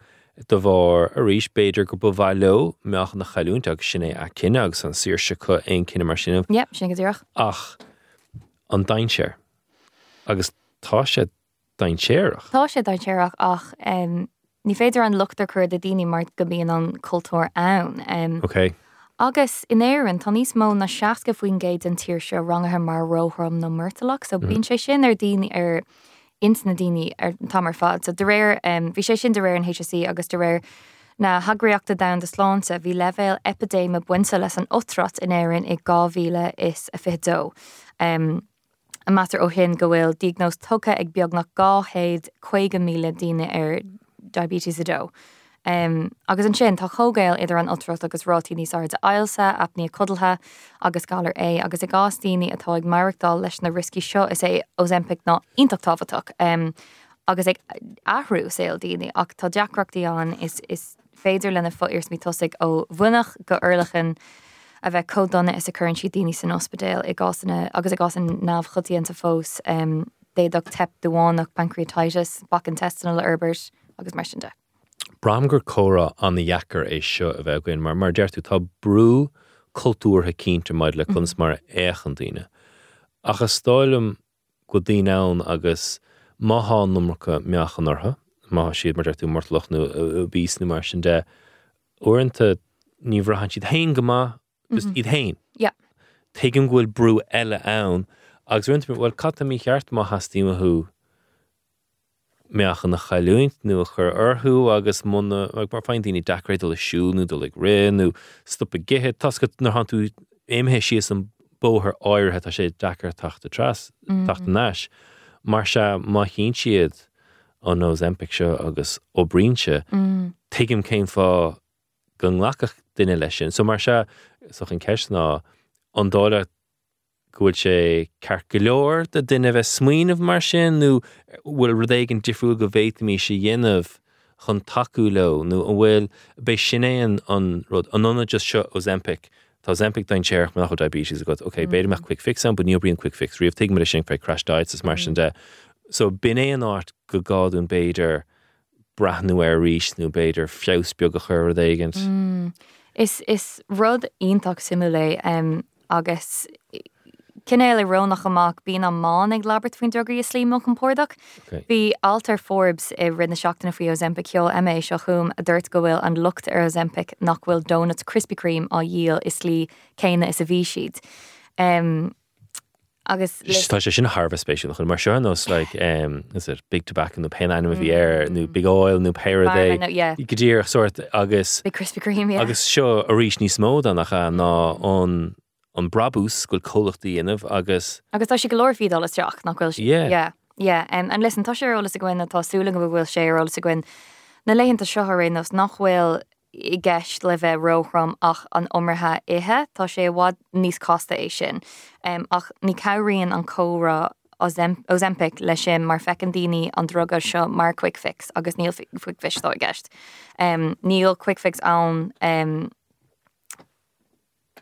do bhar a ríis beidir go bu bhhaile le meach na chaúnteach sinné a cinine agus an sir se chu aon cinine mar sinmh Yep, sin goíoch. ach an dainséir agus tá sé dainséireach. Tá sé dateach ach um, ní féidir an luchttar chur a daine mar go bíon an cultúr ann. Um, Ok, Agus in éan tá níos mó na seaca faoin géid an tíir se rangathe mar róthram nó myrtalach, so bín sé sin ar daine ar insna daine ar tamar fad. So de réir bhí sé sin de réir an HSE agus de réir na hagraíochtta da de sláánta bhí levéil epidéma buinte leis an otrat in éan i gáhíle is a fidó. Um, a matar ó hin go bhfuil diagnós tucha ag beag nach gáhéad chuige míle daine ar diabetes a dó. Um, agus an sin tá chogéil idir an ultras agus rátí níos a ailsa apní codalthe agus galar é agus i gástíine atá ag marachtáil leis na riscí seo is é ósempic ná intachtáfatach. Um, agus ag ahrú saoil daine ach tá deachreachtaí is, is féidir lena foirs mí tosigh ó bhuineach go urlachan a bheith códonna is a currentí daine san ospedéil i gásanna agus i gas an náb chotííanta fós um, déadach tep doháinach pancreatitis, bach an testanal herbert agus mar sin de. Bram gur córa an na dhechar é seo a bheith goin mar mar deirú tá brú cultúrtha cínte maid le chuns mhm. mar échan daine. Achas stáilm go dtíine ann agus máá numracha meachanartha, má siad mar deirú martlachnú bísnú mar sin de uanta ní bhrahan siad hain go má just mhm. iad hain. Tuigim ghfuil brú eile ann, agus ruint bhfuil cat mí cheart má hastíimeú meachan na chaúint nu a chur orthú agus muna ag mar féin daoine deréid le siúnú do le réú stoppa githe tasca nar han tú éimhe si an bóthir áirthe a sé dechar tata tras mhm. tata neis. Mar se má siad an nó empic seo agus óbríse mm. tuigim céim fá go nglacha duine lei sin, so mar se soch an ceis ná an dáile gohfuil sé cear go leor de duine bheith smuoinmh mar sin nó bhfuil rudéigen difriú go bhéit mí sé dhéanamh chun taú le nó an bhfuil bei sinnéan an rud anna just seo Ozempic. Tá Zempic dain séir nach diabetes go, Ok, beidir meach quick fix an, bu níobríon quick fix, riomh te mar sin fe crash diets is mar sin de. So bin é an áit go gáún beidir brathnú ar ríis nó beidir fiosbeag a chur éigent. Is is rud ionach simulé um, agus cinnéile rónach amach bí an má ag labart faoin drogaí is slíach an pórdach. Okay. Bhí altar Forbes i rinne seachtainna faoi Ozempic ceol MA seo chum a dúirt go bhfuil an lucht ar Ozempic nach bhfuil donuts Krispy Kreme á díal is lí céine is a bhí siad. Um, agus Tá sé sin Harvest spéisiú chun mar seán os like um, is it big tobacco nó pen anime bhí air nó big oil nó Barra, no, peir yeah. I go dtír sort agus Big Krispy Kreme yeah. agus seo a ríis ní smód annacha ná ón an brabús goil cholachtaí inmh agus agus tá sé golóir fiad alles teach nach bhfuil Yeah. yeah. yeah. um, an listen tá sé ólas a gin atásúla go bhfuil sé ólas a gin na leionnta seoirnos nach bhfuil i gceist le bheith rohram ach an ommarthe ithe tá sé bhád níos costa é sin um, ach ní ceiríonn an córa Ozempic lei sin mar fecin daoine an drogad seo mar quick fix agus níl fi- quick fix tá i gceist. Um, níl quick fix an um,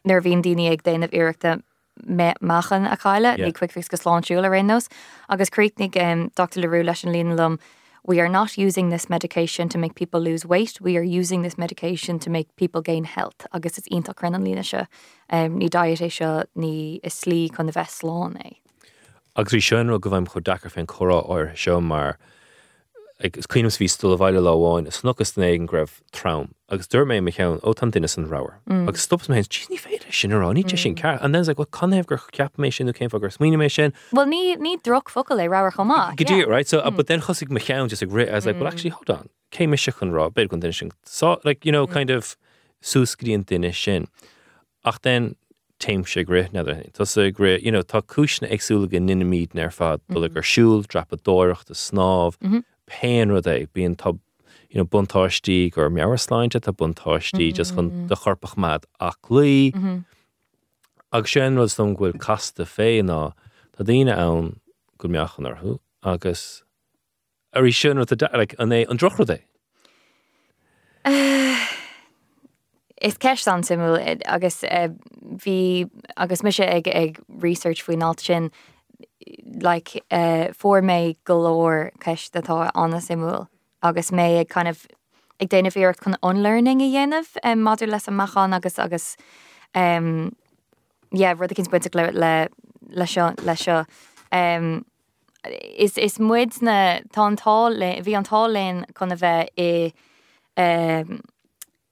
nar bhíon daine ag déanamh iireachta me machchan a chaile Yeah. ní quick fix go sláánisiúla rénos, agusríicnig um, Dr. le Roux leis an línalum we are not using this medication to make people lose weight we are using this medication to make people gain health agus is ionach crunn lína se um, ní diet é seo ní is slí chun na bheith sláán é. agus rí seanú go bhaim chu dachar féin chorá áir seo mar ag is cuinas ví sto bhaile leháin is snogus na an greibh tram agus dúir mé ó tan duine an ráwer. Mm. agus stops mé tí ní féidir sin te sin mm. cear. An then go gur ceap mé sin céim mé sin? Well ní ní focail é chomá. Gedí right? So mm. but then chosig me cheann just a gri as like well actually hold on. Me se chun rá gon sin. So like you know kind of súscríon duine sin. Ach den téim se gré ne Tás a gré you know tá cisna agsúla an ninimíd nar fad mm-hmm. bula gur siúil drap a dóirecht a snáb mm-hmm. Pein rud é bíon tab you know, buntáistí gur meabharsláinte tá buntáistí mm-hmm, just chun mm-hmm. de chorpach mad ach lí. Mm-hmm. Agus sin was dom ghfuil casta fé ná Tá daine ann go meachan arthú agus a rí sin an é an drochra é. Is ceist an simú agus eh, bhí agus mu ag ag research faoin ná sin like uh, for mé golóir ceist atá anna simú agus mé ag kind of ag déanamh íocht chun unlearning a dhéanamh um, madú leis amachchan agus agus um, yeah, rud cinn buinte le le le seo le seo. Um, is is muid na tátá bhí antálén chuna bheith i um,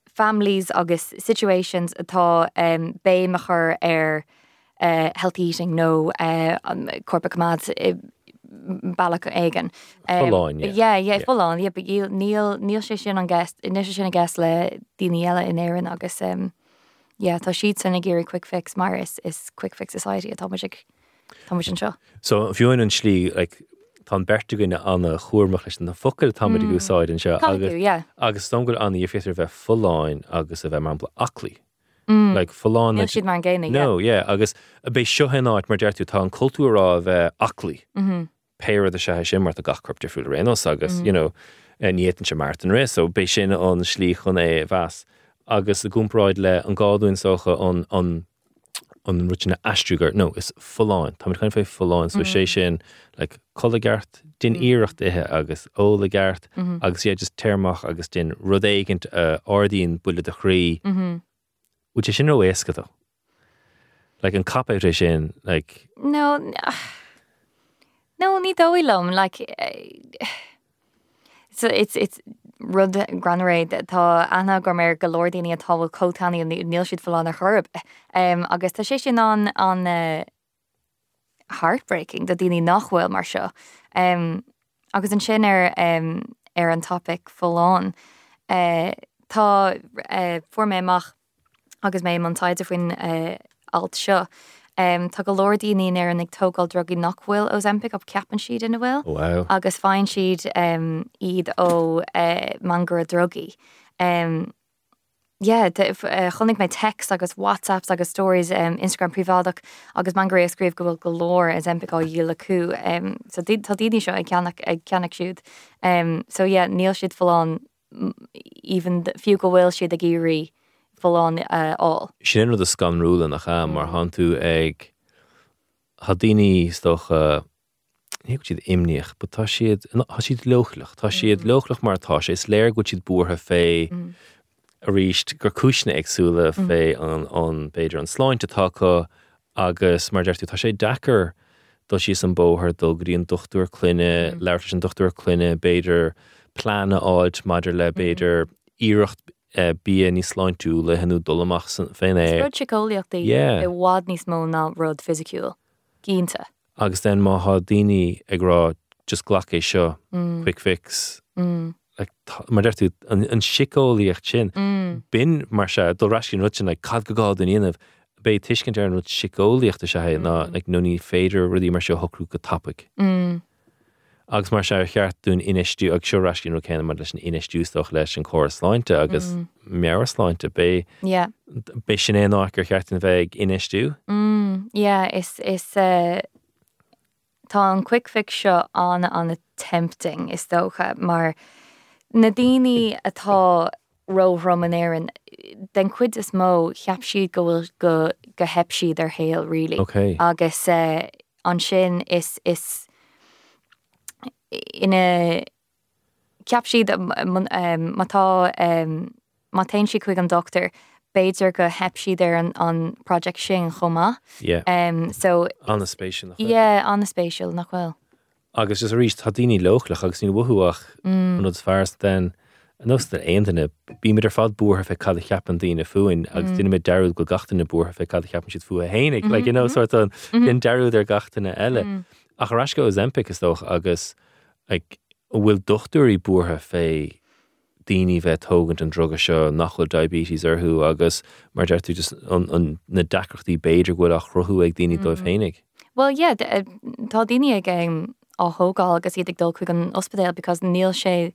families agus situations atá um, béimechar ar uh, healthy eating nó uh, um, corpacamad uh, bailach aigen. Full-on, yeah. Yeah, yeah, Yeah. full-on, yeah, but níl níl níl sé sin an gist ní sin a gas le daine eile in éan agus um, yeah, tá siad sanna géirí quick fix mar is is quick fix society a tá tá an seo. So if fiúin an slí like, tá bertu goine anna chuúrmach leis na focail tá Mm. úsáid an seo agus agus domgur an í féidir bheith fulláin agus a bheith mambla aclí. Mm. Like Níl siad mar an ggéine. No, yeah, agus a béh seohan áit mar deirú tá an cultúrá a bheith aclí. Mm-hmm. Péir a se sin mar a gachcorp defriúil rénos agus mm. you know, eh, nían se Martin ré, so bééis sin an slí chun é bheas. agus a gúmráid le an gáún socha an an an ruúna astruúgar no is fulláin Tá chuin fé fulláin so mm-hmm. sé sin le cholegart din mm. íirecht ithe agus ólagart mm-hmm. agus sé just termach agus din rudéigent eh, ádaín bula a chrí ú sin ó éascatá le an capéis sin like No, n- no, ní dóilm like eh, so it's it's rud granréid tá anna go mé golódaine a táhfuil cótaí an níl siad fá nach chorb um, agus tá sé sin an an uh, heartbreaking dat daoine nachhfuil mar seo. Um, agus an sin um, an topic fallán uh, tá uh, for méach agus mé man taide faoin uh, alt seo. Um, tá go Lorddíine ar an ag tógáil drogaí nachhfuil Ozempic op ceapan siad ina bhfuil. wow agus fáin siad um, iad ó uh, mangur a drogi. Um, yeah, de, uh, chonig mé text agus WhatsApps agus stories um, Instagram privádach agus man goéis scríb go bhfuil golóir as empá dhéle acu. Um, so tá daine seo ag ceannach ag ceannach siúd. Um, so yeah, níl siad fallán even fiú go bhfuil siad a géirí fallán uh, all. sin rud a scanrúla nach cha mar mm. han tú ag hadíine stocha uh, ní siad imníoch, ba tá siad siad lochlach, Tá siad mm. lochlach mar tá sé is léir go siad búthe fé mm. a ríist gur cisna agsúla fé an beidir an sláinte take agus mar deirú tá sé dechar dá si an bóthir dul goíon dochtúir cluine, leir an dochtúir cluine beidir plána áid maidir le mm-hmm. beidir íirecht bí ní sláintú le henú dolamach féin é. Yeah. i bhád níos mó ná rud fysiiciúil. Gínta. agus den má há daoine ag rá just ghlach é seo quick fix like, tá- mar deirú an, sicóíocht sin bin mar se do rascin rutin ag cad go gád in inanamh bé tuiscin ar an sicóíochtta se ná ag nóí féidir rudí mar se hocrú go tapig. Agus mar se cheart dún inistú ag seo rascin chéna mar leis an inistústoch leis an choirláinte agus mearasláinte bé bé sin é ná gur cheart an bheith inistú. Mm, yeah, is is uh, tá an quick fix seo an an tempting is dócha mar na daine atá ro romanéan den cuid is mó cheap siad go bhfuil go go heb siad ar héal rilí. Ok. agus uh, an sin is is ina ceap siad mátá má um, tain um, si chuig an doctor béidir er go heb siad ar an, an project sin chomá. Yeah. Um, so Anna spéisiú. yeah, an spéisiúil nachhfuil. agus is a ríist tá daoine lochlach agus ní bhuaach Mm. nó fars den nos der aontainine bí mid ar fád búthe fe cad cheapan daine fuin agus Mm. duine mé deú go gatainna búthe fe cad cheapan siad fu a hénig, le you know mm-hmm, mm-hmm. sort an mm-hmm. den deú ar gatainna eile. Ach ras go Olympic is doch agus ag bhfuil dochtúirí búthe fé daoine bheith tógant an droga seo nachfuil diabetes arthú agus mar an, an na dacrochttaí béidir bhfuil a chrothú ag daoine dóibh Mm-hmm. hénig. Well, yeah, uh, tá daine ag á hógáil agus iad ag dul chuig an ospedéil because níl sé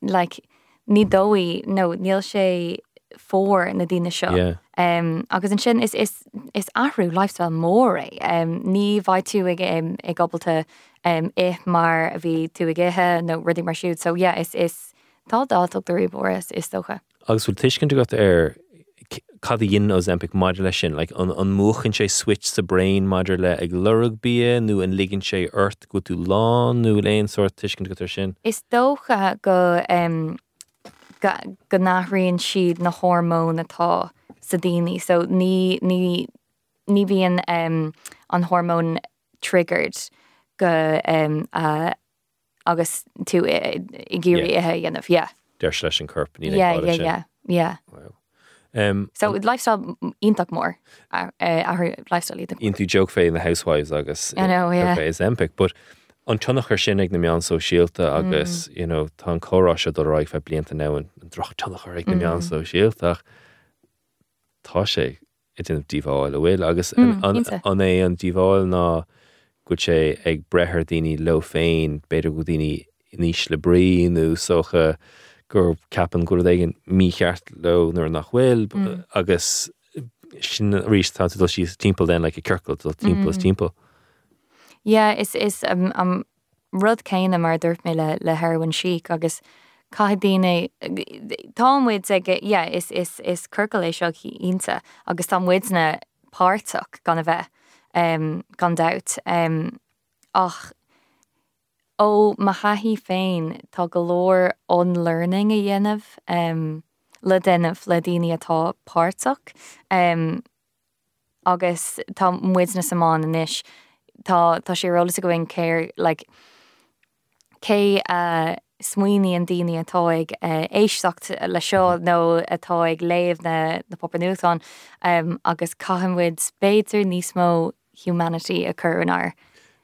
like ní dóí nó níl sé fór na daine seo. Um, agus an sin is, is, is ahrú lifestyle mór é. Um, ní bhaid tú ag, um, ag gobalta um, i mar a bhí tú ag ithe nó rudí mar siúd. So yeah, is, is tá dátach doí boras is socha. agus bhfuil tuiscin go ar cad dhéon os empik maidir lei sin, like, an, an móchan sé switch sa brain maidir le ag lurug bí nó an ligann sé ort go tú lán nó léon sort tuiscin go sin. Is dócha go um, go nachraíonn siad na hormón atá sa daoine, so ní ní ní bhíon um, an hormón triggered go um, uh, agus tú i ggéirí ithe dhéanamh, yeah. Deir leis an corp ní Yeah, yeah, yeah, yeah. Um, So lifestyle ítach mór ar ar lifestyle tú joke fé in the housewives agus I know, yeah. is empik, but an tunnach ar sin ag na meán so síalta agus you know, tá chorá se do roiig fe blianta ná an droch tunnach ar ag na meán so síaltach tá sé it in díháil a bhfuil agus an- Mm, an ínta. an é an díháil ná go sé ag brethir daoine lo féin beidir go daoine níos le bríú socha gur capan go igen mícheart le nuair nach bhfuil Mm. agus sin rís tá sí timp den le kirkkel til timp Mm. timp. Yeah, is is um, um, rud céine mar dúirt mé le le heroin chic agus caidíine támuid ag yeah, is is iscurcail é seo ínta agus támuidna páach gan a bheith um, gan dat um, ach ó ma chahí féin tá golóir onlearning a dhéanamh um, denmh le daine atá páach um, agus tá muidna samán inis tá tá sé rólas a goin céir like cé uh, smuoine an daine atáig uh, éistecht le seo nó atáig léomh na, na poppanúán um, agus caihamid spéidir níos mó humanity a chunar.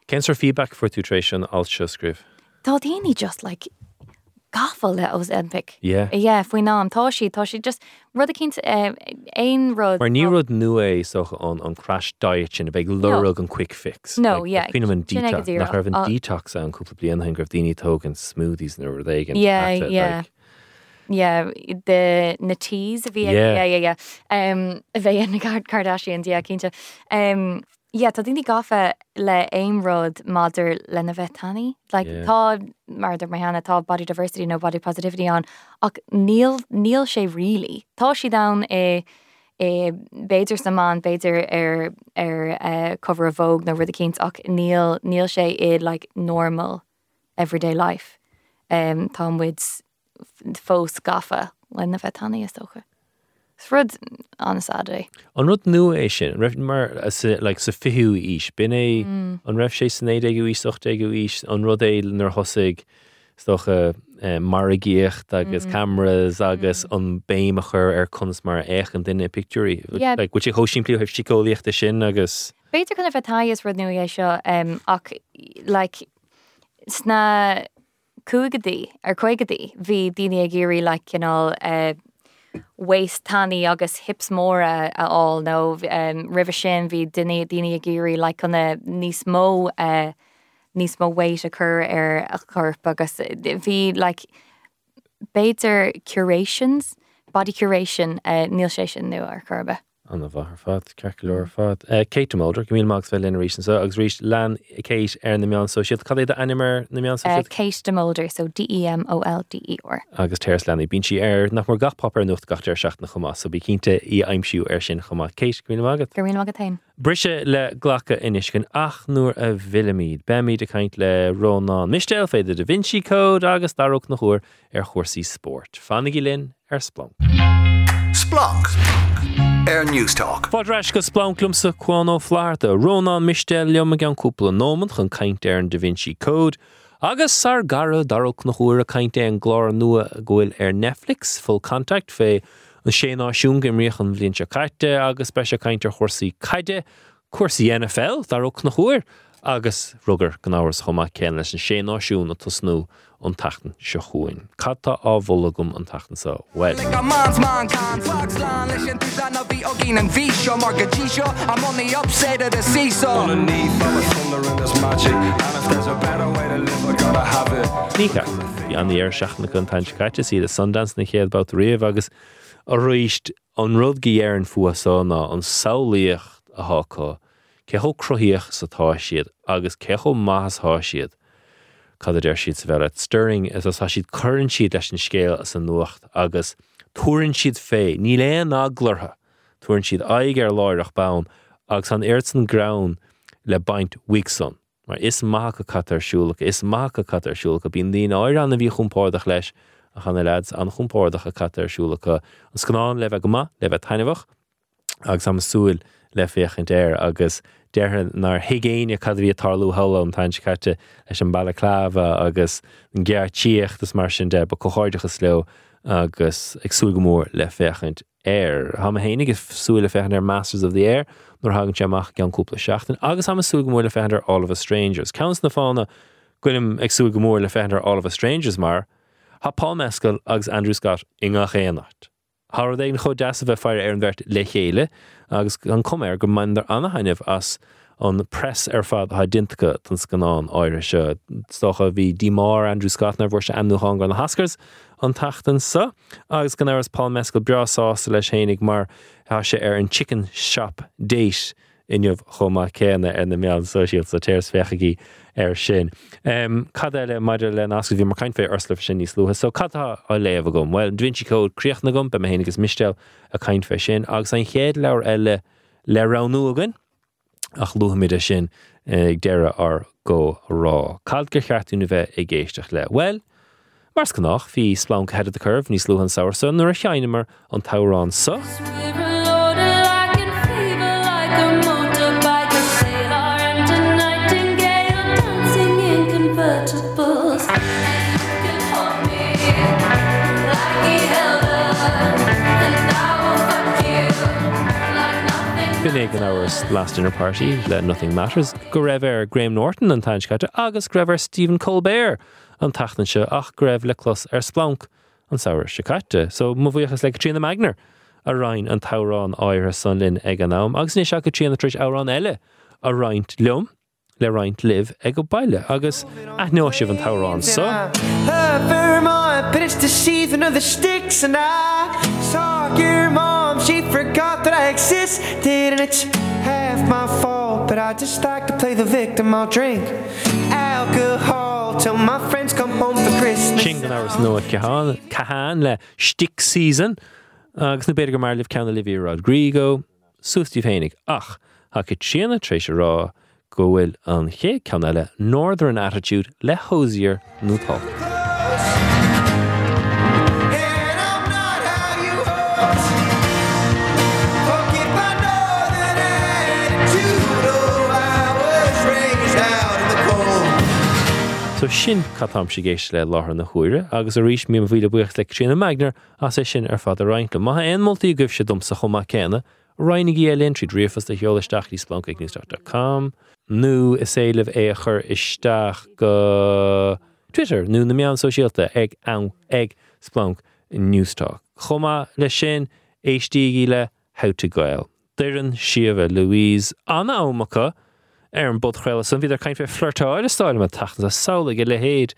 Kens er feedback for tutration alse skrif. Tá daoine just like gafal le os. Yeah. Yeah, faoi ná tá si tá si just rud a cinint éon rud Mar ní rud nu é so an an crash diet sin a bheith lurug an quick fix. No, yeah. Fin an ag detox nach raibh an detox an cúpla blian hen gribh daine tógan smoothies na ru igen. Yeah, yeah. Yeah, the na teas a bhí Yeah. yeah, yeah, yeah. Um, a bheith na Kar- Kardashian yeah, cínte. Um, yeah, tá daoine le aimród madidir lena bheith tanní. Like, Yeah. tá mar mar hena tá body diversity nó body positivity an ach níl níl sé rilí. Tá si da é é béidir sa man béidir ar ar uh, cover a Vogue nó rud a cinint ach níl níl sé iad like normal everyday life. Um, tá muid fós gafa lena bheith tanna is socha. Srud an é. An rud nu é sin raibh mar like, sa fiú ís bin é Mm. an raibh sé san éide go ís 8 go ís an rud é nar thosaigh stocha margéocht Mm. agus cameras agus an béime chur ar chunas mar éich an duine picturí. Yeah. go sé hoisiimplíú hebh sicóíochtta sin agus Beiidir chuna bheith taíos rud nu é seo um, ach like, sna cuagadí ar chuigadí hí daine a géirí le cinál you know, uh, waist tanní agus hips móra aá nó um, rih sin hí duine daine le chuna níos mó uh, níos mó wéit a chur ar a churp agus bhí like, béidir curations, body curation uh, níl sé sin nu ar. An a bhar fad ceir fad. Eh, Kate Mulder go míl mags bheith lin rísan so agus ríist lean céit ar er na meán so siad cad é animar er na meán Uh, eh, Kate Demolder, so D E M O L D E R. agus teir lena bín si ar nach mar gachpapar nucht gatar seach na chumá, so bí cinnte í aimimsú ar sin chumá céis go agad. Gurmín agad tain. Brise le ghlacha iniscin ach nuair a bhiimiid, Beimiid a caiint le Rónán Mistéil féidir Da Vinci Code agus darach nach chuir ar chósaí sport. Fannig linn ar Splanc. Splanc. Air News Talk. Fádreis go splánlumsa chuán ó Rónán Mistéil leom an cúpla nóman chun caiint an Da Vinci Code, agus sar gara darach nach chuir a caiinte an glár nua a ghfuil ar Netflix. Full contact fé an sé náisiún go riochan bblionn se caiite agus spe caiintear chósaí caiide, NFL darach nach chuir, agus rugur gan áhars chumá céan leis an sé náisiún a tusnú an tatan se chuin. Catta á bhlagum an tatan sa well. Like a man's man can Fox land leis an bhí an bhí seo mar go dtí seo I'm on the upside of the seesaw the thunder and there's magic And if there's a better way to live, I gotta have it Snícha Bhí an ar seachna chun taint caiite sí a Sundance na chéad bbát riamh agus a riist an rud géar an fuasána an saolaíocht a háá, ceho croíoch sa tá siad agus cecho maithas há siad. Cad d siad sa bheile Stirring is as siad chuann siad leis an scéal as an nuacht agus túann siad fé, ní léon aglartha, túann siad aig ar láireach bam agus an airsan ground le baint Wigson. Mar is maitha go catarsúlacha, is maitha catarsúlacha, bíon díon áir anna bhí chumpádach leis a chana leads an chumpádacha catarsúlacha an scanán le bheith goma le bheith tainehah agus am súil le féchan déir agus déir nar higéine cadhí tarlú hela an tain carte leis an bailacláha agus an ggéar tíocht mar sin de ba choáidechas leo agus agsú gomór le féchant air. Ha hénig is súile fechan ar Masters of the Air nó hagann teach gan cúpla seachtain, agus ha sú gomór le fechar All of Us Strangers. Counts na fána gcuinim agsú gomór le fechar All of Us Strangers mar, Tá Paul Mescal agus Andrew Scott inga chéanacht. Har é cho deas a bheith fear ar an bhirt le chéile agus an cuméir go as an press ar fad ha dintacha tan scanán dímár Andrew Scottnar bhór se anúá gan na haskars an tatan sa agus gan áras Paul Mescal breásásta leis chénig mar há an chicken shop déis inmh chomá céna ar na meán sosial sa téirs fechaí ar sin. Um, cad eile maidir le asca bhí mar caiin fé arslah sin níos luúthe, so cadtá á léomh gom, Well dwintí có críochna gom be héanagus mistel a caiin fé sin, agus an chéad leir eile le ranú agan ach luhamide sin ag deire ar go rá. Cad gur cheartúna bheith i ggéisteach le. Well, Mars gannach hí splán head a curb níos luúhan saoirsa nuair a cheanimar an tárán sa. Binnig an last dinner party le Nothing Matters, ar Graham Norton an tainscaite agus greibh Stephen Colbert an tatan se ach greibh le clos ar Splanc an saoir secaite, so mu bhuichas le trína Magnar a rainin an tárán áire san linn ag an nám, agus ní se go tríanana tríéis árán eile a reinint le reinint liv ag go bailile agus aithná sibh an tárán so. Vermont, but it's the season of the sticks, and I saw your mom. She forgot that I existed, and it's half my fault. But I just like to play the victim. I'll drink alcohol till my friends come home for Christmas. Áras ceán caán le stick season agus na beidir go mar libh ceanna Olivia Rodrigo, sústí féinnig ach ha go tíanana trééis rá go bhfuil an ché ceanna le Northern Attitude le Hozier. And So sin catam si géis le láthair na chuire, agus a ríis mí bhíle buocht le trína megnar as é sin ar fad a reinintla. Má an moltúltaí goibh se dom sa chumá céna, Reinig í linn tríd riomfas de heolaisteach í splancaigníúach.com, nu is éileh é a isteach go Twitter nó na meán sosiálta ag an ag Splanc Newstalk. Chomá le sin éistíí le how to gail. Duran siomh Louise anna ómacha ar an bod chréile san bhíidir caiin fé flirtáid stáil a tatan a saola go le héad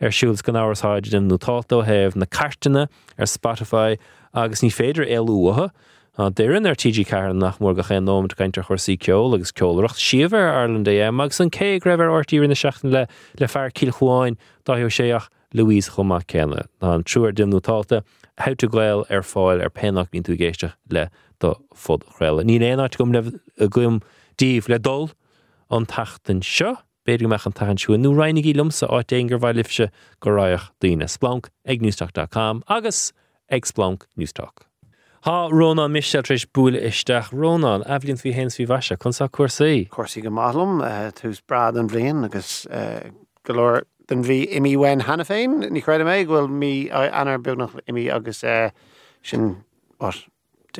ar siúils gan áhaid den nó tátó heh na cartainna ar Spotify agus ní féidir eúthe Tá déann ar TG cean nach mór go ché nóid gaiintear chuirsaí ceol agus ceolreacht siomhar Ireland é mag san cé greibhar ortíí na seachtain le le fear cíháin dáú séach Louise chumá céna ná an trúar dimnútáta heute gléil ar fáil ar penach bín tú géiste le do fod chréile. Ní éáit gom le gom díomh le dul an tatan seo, beidir meach an tahan siú nó reinnig lumsa áit éongur bhaid lifse go ráoch daine Splanc ag newstalk.com agus ag newstalk. Tá Rónán misiste tríéis búla isteach Rónán eblionn hí hens hí bhaise chun sa cuasaí. cuasí go málum túús brad an bblion agus eh, golóir den bhí imi wein hena féin, ní chuide méid bhfuil mí anar bunach imi agus eh, sin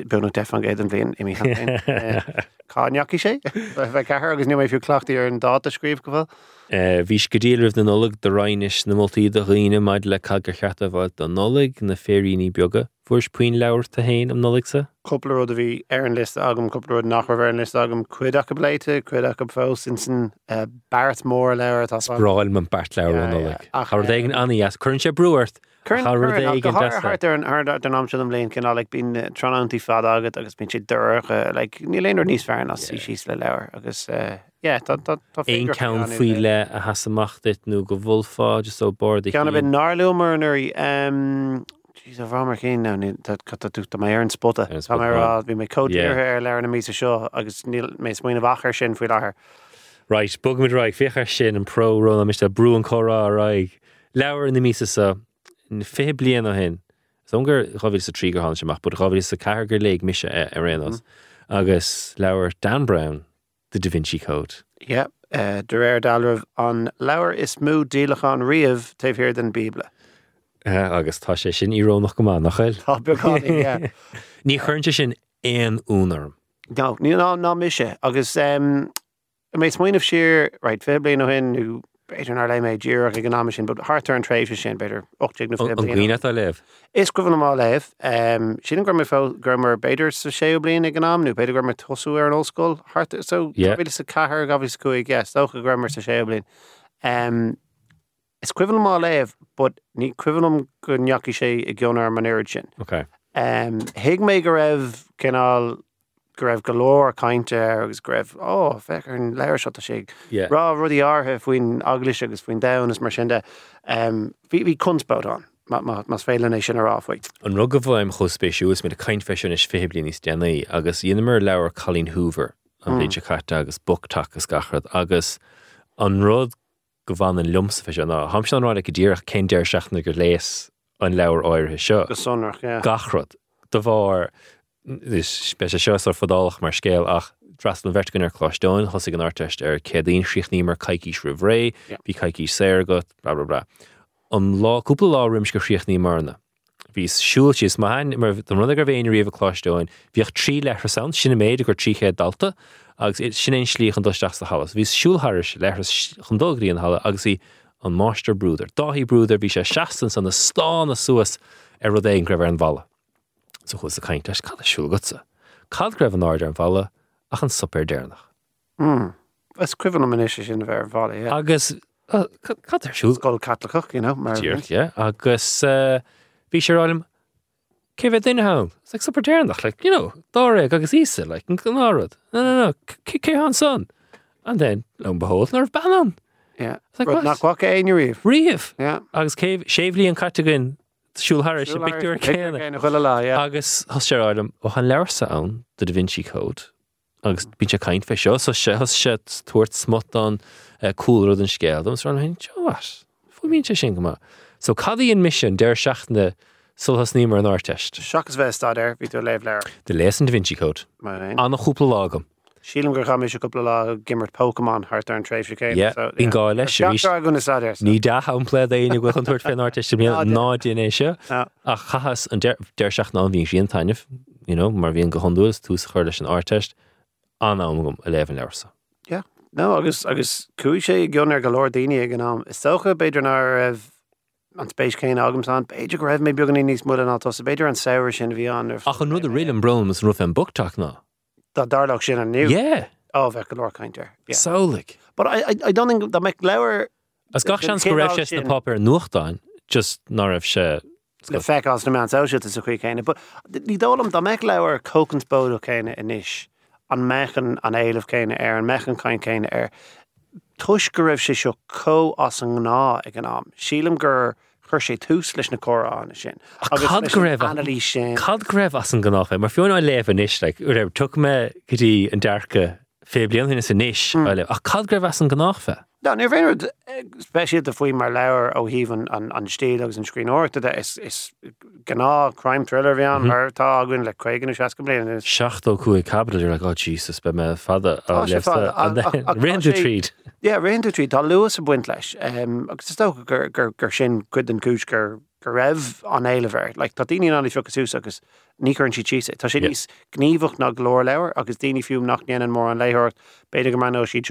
bunach defan géad an bblion imi eh, Cáneachí sé bheith cethir agus nu mé fiú chclaachtaí ar an dáta scríb go bhfuil. Bhís go díalah den nolig de reinis na moltúltaí do riine maid le cad go cheata bhil don nolig na féíní beaga. Fuair puoin leir a héin am noligsa? Coppla a bhí ar an list agam coppla nach bhar an list agam. Cuiideach go bléite chuideach go fá sin san eh, Bart mór leir tá Ráil man bart leir an nolig. ja. Ach, Har dhégan aní as chun sé breúirt Hart ar an ar den am am léon cinná le bín eh, tronantí fad agat agus bín si dúch eh, le ní níos fearna sí síos le leir agus Ein cean faoi le a hasamachtit nó go bhulfá just ó bord Ceanna bin náluúmar an airí Tís a bhhamar cé ná tú mé ar an spotta Ar rá bhí mé Yeah. códíir ar leir na mí seo agus níl mé smoine bhachar sin faoi láthair. Right, bugmid raig fichar sin an pro ron mis a brú an chorá raig. Lewer in na mísa sa fé blian ó hin. Songur chohí sa trígur han semach, bud chohí sa cargur le mise a rénos. agus lewer Dan Brown de Da Vinci Code. Ja, de réir dalrah an leabhar is mú díalachán riamh taobhhir den Bíbla. Uh, agus tá sé sin írónach go má nachil. Tá beáí Ní churnte sin éon únarm. No, ní ná ná mise agus um, mé smoineh sir right fé blion ó hin beidir ar le méid ddíach ag gná sin, bud hartar an tréifh sin beidir 8 na An gine a leh. Is gohann má leh sin gur fá gurmar beidir sa sé blion ag gnámnú, beidir gur mar tosú ar an ócóil hart so Yeah. beidir sa cethir gabhí cuaig gas socha gurmar sa sé blion. Um, is cuihann má leh, bud ní cuihanm go neaci sé i gcionar manéid sin. Okay. Um, Hiig mé go raibh cinál go raibh golóir caiinte agus go raibh ó an leir se sé. Yeah. Rá rudí áthe faoin aglis agus faoin danas mar sinnde hí hí kunstbát an mas féile sin aráfuit. An rug go bhim chospéisiús mit a caiin feisiún is féblion níos déanaí agus dhéanamar leabhar Colleen Hoover an hmm. léidir chatte agus bochtach agus gachrad agus an rud go bhhan an lumsa fe ná ham an ráid go ddíach cén deir seachna gur léas an leabhar áirithe seo. go sonnach Gachrad do bhar is spe seo ar fodálach mar scéal ach drastal vertgan ar chláistein hosig an artist ar cédaon sichní mar caiiciís ri bhré, Yeah. bhí caiicií séir go bla bla bla. An lá cúpla lá rims go sichní marna. Bhís siúiltíos main mar an rud gur bhéon riomh chláistein, bhíoh trí lechar san sinna méid gur tríché dalta agus sin éon slí an doisteach sa halas. Bhís siúlthairis lechar chundógraí an hala agus í an máster brúder. Dáhí brúder bhí sé seaastan san na stána suasas ar rud éon greibh an bhela. So chus a caiint leis cad siúlgatsa. Cad greibh an áidir an bhela ach an super déirnach. Is cuihan am is sin bhar bhála Agus uh, ar siúl sscoil catlaach mar agus uh, bhí sé ráim cé bheith duine like super déirnach, like, you know, dáré agus ísa, like, an c- cé an son. And then, lo and behold, nar banan. like, what? nachha é riomh. Riamh. Yeah. Agus céh séhlíí an catagann siúlthir sé Victor céna. chuile. Agus áidem ó an leirsa ann de Da Vinci Code. agus bí sé caiint fe seo so sé has sé tuairt smot an eh, coolrod an scéaldm ran hen teás. Fu mín sé sin go. So cadíon mission déir seachna sulhas nímar an áteist. Seachas bheith stad ar ví tú léh leir De leis an Da Vinci Code. mar Anna chúpla lágam. Sílam gur chaimi se coppla lá gimmert Pokémon hart ar an tréifh. Yeah, bhín gá leis, gona sa Ní de an plé éana go an tuairt fé áteist mé ná déné se. Ja. a chahas an seach ná sin tainineh, you know, mar bhíon go honúas tús chuir leis an áteist an gom a lehan leirsa. No agus agus cuaí sé gionnar go leir daine ag an ná. Is socha beidir ná raibh an spéis céin agam san, beidir go raibh mé beganí níos mu an átá beidir an saoir sin bhí an Ach an rud a rélim brom is ruf an ná. Sin an nu Jé, á bheith go leir caiintear. saolik. But I, I, I don't think that make lewer As gach sean go raibh céad sé na papir nuachtáin, just ná raibh sé le feás na man áisiú a chu chéine, but ní dólam dá meich leabhar cócansbóú chéine inis an mechan an éileh céine ar an mechan caiin céine ar. Tuis go raibh sé seo có as an gná ag an am. Sílam gur chur sé túús leis na chorána sin. cad go raibh analí sin. Cad greibh as an gnáfa, mar fiúna leh níis le ú raibh tu me gotí an dearcha fé blian hinna san níis le a cad greibh as an gnáfa. Da nu féidir speisiad a faoi mar leabhar ó híhann an stéad agus an scrín áirta is is gná crime thriller bhíán mar tá agann le chuigen se go blian is. Seachtó chu cabaidir le gá oh, Jesus be me fada réú tríd. Ja réú trí tá luas a buint leis agus gur gur gur sin chud an cúis gur gur raibh an éilehar, le tá daine an fiú agus ní chun si tíise. Tá sé níos gníomhach na glór leir agus daine fiúm nach néanaan mór an léhort beidir go manó si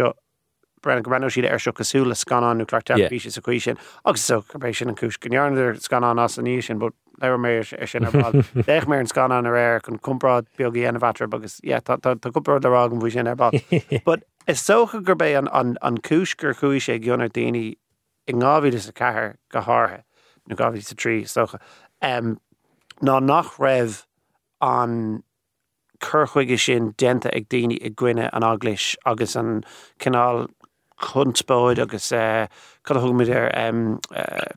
brenn go brenn siad ar seo cosúla scanán nú clartí Yeah. sa cuí sin agus so goéis sin an cúis gnearnidir scanán as an níos sin, bud leir mé sin Déich mé an scanán ar air chun cumprád beagí an bhatre agus yeah, tá cumprád le rágan bhú sin ar. But is socha gur bé an, an, an cis gur chuí sé gionar daoine i ngáhí is a cethir go háthe nó gáhí sa trí socha. Um, ná nach raibh an churchuige sin denta ag daoine i gcuine an aglis agus an cinál chunspóid agus uh, chuthmid ar um, uh,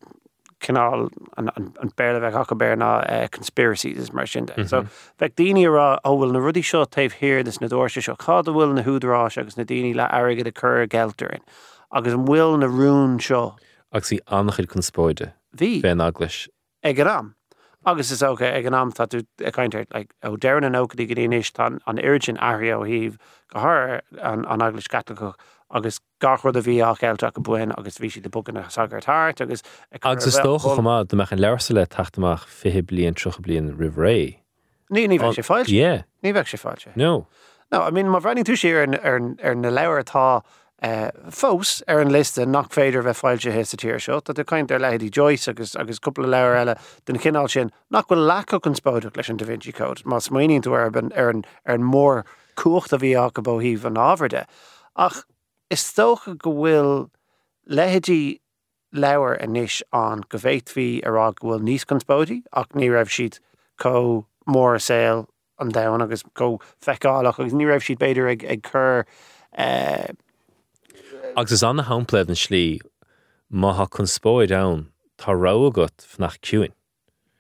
canál an, béle bheith hacha bear ná uh, conspiracies is mar sin. So bheith daine rá ó bhfuil na rudí seo taobh hir is na dúirse seo chá bhfuil na húdrá agus na daine le airigad a chur geltarin. agus an bhfuil na rún seo agus í annachid chun spóide hí ben aglis. ag an am. Agus is ócha ag er, an am tú a caiinteir ó dean an ócadí go dtíis tá an urgin airí ó híh go thir an aglis scatacha agus gachhar a bhí ach eilte go buin agus bhí si de bugan na sagart agus Agus is tócha chumá do meach an leirsa le taachtamach fi blion trocha blion rihré. Ní ní bheith sé fáilte. Ní bheith sé fáilte. no. No, I mean má bhrening tú sé ar an- ar an- ar na leabhar eh, fós ar an liste nach féidir bheith fáilte hé sa tíir seo, dat caiint ar leidí Joyce agus agus cúpla leir eile den cinál sin nach bhfuil lecha an spóideach leis an Da Vinci Code, Má smaoíonn tú ar ar an ar an mór cuachta bhí a go bhíh an ábharde. Ach is tócha go bhfuil lehétí leabhar a níis an go bhéithhí ará bhfuil níos conspódí ach ní raibh siad có mór a an dahan agus go feicáach agus ní raibh siad beidir ag ag chur eh, Agus is anna hápleid an slí mátha chun spóid ann tá rá agat fnach ciúin.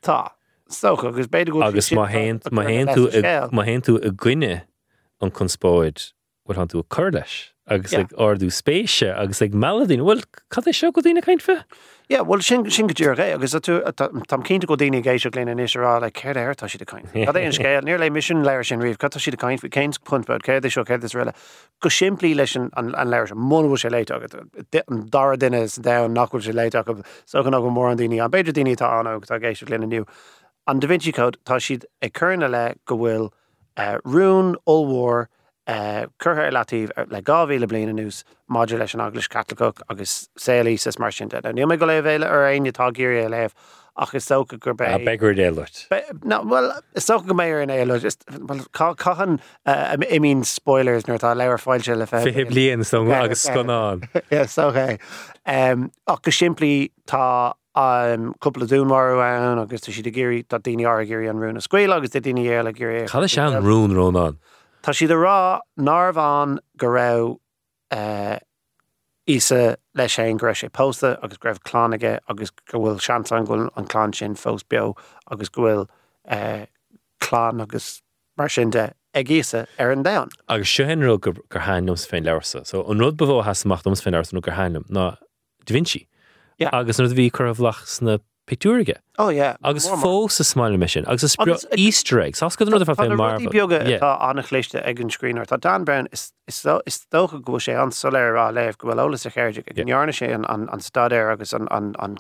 tá. Stocha agus beidir go agus má hen má hen tú má hen tú a gcuine an chun spóid bhil an tú a chur leis agus Yeah. ag ardú spéise agus ag meladín bhfuil cad é seo go dtíine caiint fe? Ja, well sin sin go dúr é agus tú tam cinnta go daine géisio léna isrá le ceir airtá si caiin. Tá é an scéil níor le mission leir sin riomh catá si a caiin fi céins puntbud céir seo céir is riile go siimplíí leis an leir mhfuil sé léit agad an dar duine is da nachhfuil sé léit agad so gan go mór an daine an beidir daine tá an tá géisio léna nniu. An Da Vinci Code tá siad ag chuna le go bhfuil uh, rún óhór chutha latíh le gáhíle bliana nús máidir leis an aglas catlaach agus célí sa mar sin de. Ní mé go le bhéile ar aon tá géir a léh ach is socha gur A bé. begur. Be- No, well, is so go méir in éile just well, ca- caihan I mean spoilers nuair tá leir fáilte le fé. Blion so Yeah, agus scanán. Yeah, okay. Um, ach go siimplí tá um, cúpla dúnmar an agus tá si de géirí tá daine á géirí an rúna scuil agus de daine éile géir. Cha se an rún rónán. Tá siad a rá námhán go isa leis sé gur sé pósta agus greibh chlánaige agus go bhfuil sean an ghfuil an chlán sin fós beo agus gohfuil chlán agus mar sin de ag ar an dain. Agus sehenró gur hánums féin leirsa. So an rud bhó has machtums féin nó gur hánum ná Da Vinci. Yeah. Agus nó bhí chu a bhlach sna picúige. Oh yeah. Agus fós a smáile mission. agus Easter eggs. Has go a fé na mar. tá annach léiste ag an screenar. Tá Dan Brown is is sto- is tócha go sé an soléir á léh go bhfuil olalas a chéirde gnearna sé an- stadéir agus an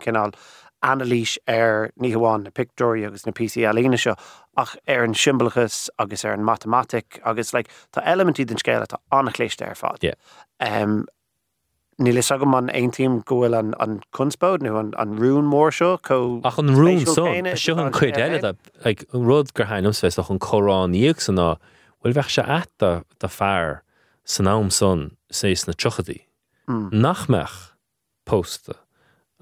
cinál analís ar níháin na pictóí agus na PC alína seo ach ar an siimbalachas agus ar an matematic agus le tá elementí den scéile tá annach léiste ar fád. Yeah. Um, Ní le agam man ein tíim gohfuil an an kunspód nu an an rún mór seo có Ach an rún céine, seo an chuid eile ag an rud gur hánums ach an chorán íag san ná bhfuil bheith se eta de fearr san nám son sé na trochadaí. Hmm. Nachmeach pósta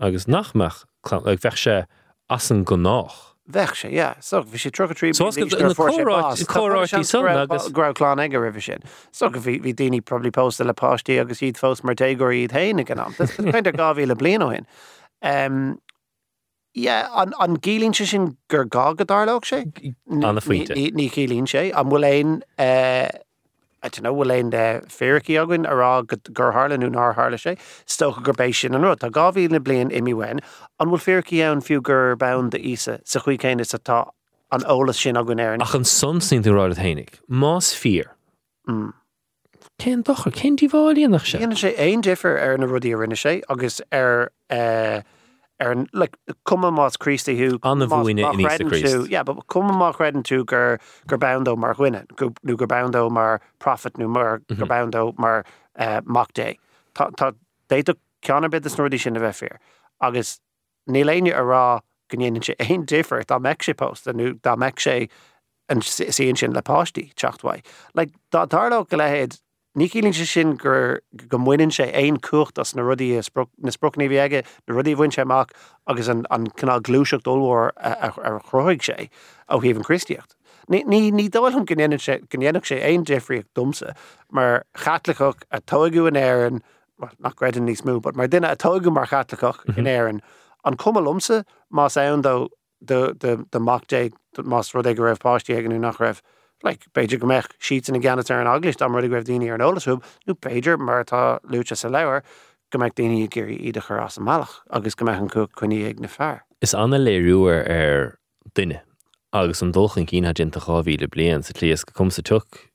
agus nachmeach ag bheith se as an go. Yeah. So bhí sé tro trí So os go- in the choráid- choráidtí son agus- graláán ige rih sin. So go bhí daoine probably post le pátí agus iad fós mar iad héine gan am. chuint a gáhí le blian ó hin. Um, yeah, an, an gílín se sin gur godarlóg sé? Anna faointe. Ní ní cílín sé, an bhfuil éon uh, I don't know bhfuil éon de féraí agann ará gur hálanú ná hála sé, stocha gur bééis sin an rud, a gáhí na blion imi wein, an bhfuil féraí ann fiú gur ban de isa sa chuí céine atá an ólas sin agan éan. Ach an son sin ráid hénig. Más fír. Mm. Cén dochar cén díháilíon nach sé. Dhéana sé aon difer ar na rudí a rinne sé, agus ar eh, ar an- like, cuma más Christaú An na bhuaine in Íosta Críost. Yeah, but cuma má credan tú gur gur boundó mar chuine, nó gur boundó mar profit nó mar gur boundó mar uh, mock day. Tá tá déit ceanna bit is nóirí sin a bheith fear. agus ní léine a rá gnéanaan sé aon difer dá meic sé post anú dá meic sé an síon sin lepátí teachthhaid. Le dá darlá go lehéad ní se sin gur go muinn sé aon cuacht as na rudí na sprocní bhéige na rudí bhain sé amach agus an an canál glúiseach dulhór ar chroig sé ó híomh an Christiacht. Ní ní dóil gnéanaach sé aon défriocht dumsa mar chatlaach a toigú an éan nach gredan níos mú, but mar duine a toigú mar chatlaach in mhm. éan an cuma lumsa más ann do de mock day más rud ag go raibh pátí aganú nach raibh like Beiidir go meich sheets in a gan ar an aglis am rudig raibh daine ar an ólasúb, nó Beiidir mar tá luúte sa leir go meid daine gurí iad chu as malach agus go meich an cu chuine ag na fear. Is anna léirúar ar duine agus an dulchan cín dinta cháhíle blian sa líos go cum sa tuch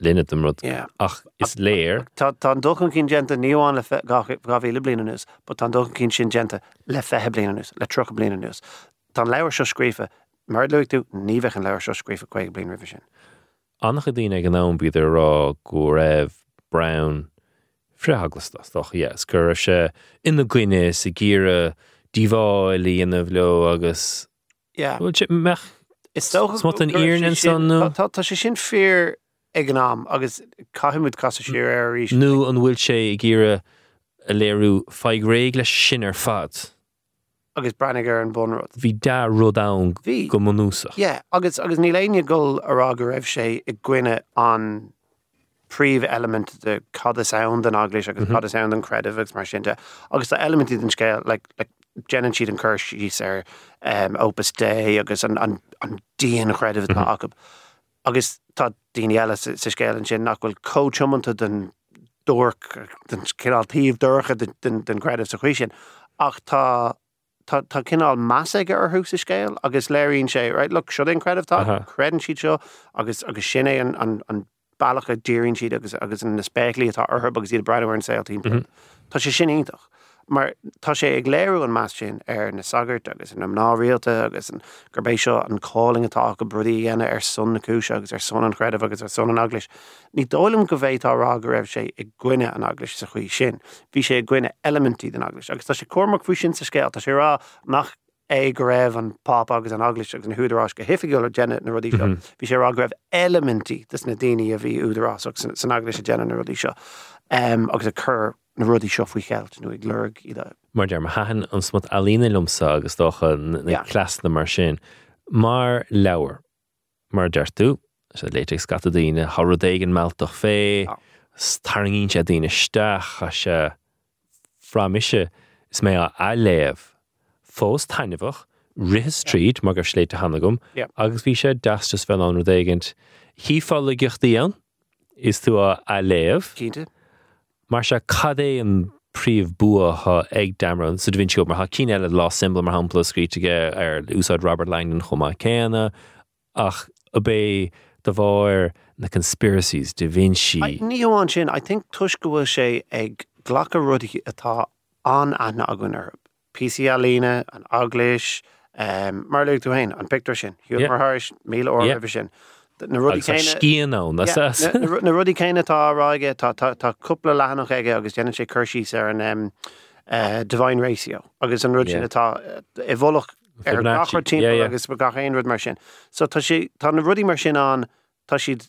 linne am rud ach is léir Tá tá an dochan cín genta níháin le gahíle bliananús, ba tá dochan cín sin genta le fethe bliananús, le tro bliananús. Tá leir seo scrífa mar luigh tú níheh an leir seo scrífa chuig blian rihi sin. Annach a dtíine an ná bíidir rá go raibh Brown fréhaglastas doch yes gur se ina gcuine sa gíre díháilí ina bhló agus Yeah. bhfuil si mech Is so Smut an an son nó? Tá sé sin fear ag an am agus caiimiid cas siar ar rí nó an bhfuil sé i a léirú feigréig le sin ar fad agus brenig ar an bunrod. hí dá rudán Bhí. go manúsach Yeah, agus agus ní léine gol ará go raibh sé i gcuine an príomh element de cad sound an aglis agus cad sound an creative agus mar sinnte. agus tá element den scéil le jennen siad an chuirsí ar um, Opus Dei agus an, an, an díon creative mm -hmm. agab. agus tá daine eile sa an sin nach bhfuil cóchomanta den dúrc den cináltíomh dúcha den- creative sa chuisi sin ach tá tá cinál meige ar thuús sa scéil agus léironn sé right look seo in creative tá Aha. Uh-huh. credan siad seo agus agus sinné an an an bailach a ddíirn siad agus agus in na spéiclí atá orthb agus iad breidhar an saoil tí. Tá sé sin ítach. Mar tá sé ag léirú an meas sin ar na sagart agus an ná réalta agus an gurbééis seo an cáling atá go brudí dhéana ar sun na cúise agus ar son an creadah agus ar son an aglis. Ní dólim go bhéh tá rá go raibh sé i gcuine an aglis sa chuí sin. Bhí sé gcuine elementí den aglis, agus tá sé cormach fú sin sa scéil, tá sé rá nach é go raibh an pap agus an aglis agus an húdarrás go hifiúil a na rudí seo. Bhí sé rá raibh elementí dus na daine a bhí údarrás agus san aglis a Janet na rudí seo. Um, agus a chur na rudí seo faoi chealt nó ag lerg iad. Mar dear mar hahan an smut alína lumsa agus dócha na mar sin. Mar leabhar. Mar deirú se léiteigh scata daine Harrodéigen meach fé oh. starringín sé daine steach a se frámise is mé a eléamh fós rithe Street mar gur sléite hanagum agus bhí sé dastas fel an rudéigent hí fála giochttaí an is tú a cínte. Mar se cadé an príomh bua ha ag damran sa vin mar ha cí eile lá symbol mar hapla scrítige ar úsáid Robert Langdon chomá céna ach a bé de bháir na conspiracies Da Vinci Ní amháin sin, I think tuis go bhfuil sé ag ghlacha atá an ana agan ar PC lína an aglis um, mar le tú hain an picture sin hiú Yeah. mar thuirs mí ó Yeah. yeah. sin. Na rudí céine scían ná Yeah, na- na ru- na rudí céine tá ráige tá cúpla lehanach aige agus déanaan sé chuirsí ar an um, uh, divine ratio agus an Yeah. atá i bhlach ar Fibonacci. gachar timp Yeah, yeah. agus ba gach aon rud mar sin. So tá sé tá na rudí mar sin an tá siad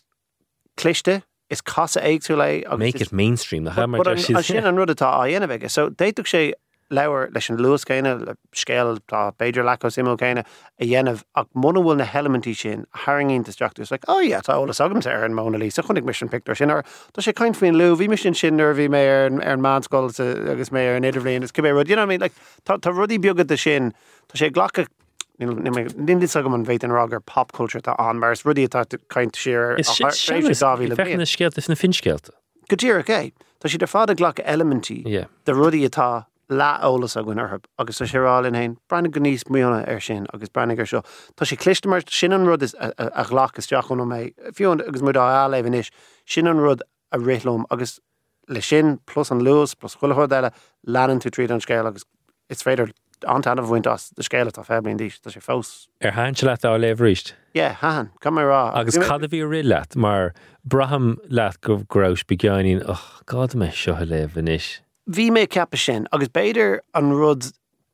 cliste is casa éagú lei agus make it mainstream na But- but an- an sin an rud atá a dhéanamh so déitú sé lewer leis an luas céine le scéal tá beidir lecho simú céine a dhéanamh ach muna bhfuil na elementí sin haingín distractus like oh yeah tá ólas agam ar an Mona Lisa chunig mission picture sin ar Tá sé caiin faoin lu bhí mis sin sin nervhí mé ar an- ar an manscoil agus mé ar an idirlíon is cibé rud you know what I mean like tá rudí beagad de sin Tá sé ghlacha Nindi agam an bhéit an ragar pop culture tá an mars rudí tá caiint siar Is dáhí fe na scéalt is na finscéalta. Godíar é Tá si de fád a ghlach elementí Yeah. de rudí atá lá ólas a gin orthb agus tá sérálinn hain brena go níos muonna ar sin agus brenig ar seo Tá sé cliste mar sin an rud is a- a a ghlach is deachún mé fiún agus mu áléhan is sin an rud a rélumm agus le sin plus an luús plus chuileá eile lean tú tríd an scéil agus is féidir antanmh bhaint as de scéile tá feblin díos tá sé fós. Ar háin se leat á leh ríist. Jé, haan, cum rá ah. Agus cad a bhí ri leat mar braham leat go grous beáin och gad me seo leh inis. Bhí mé cepa sin, agus béidir an rud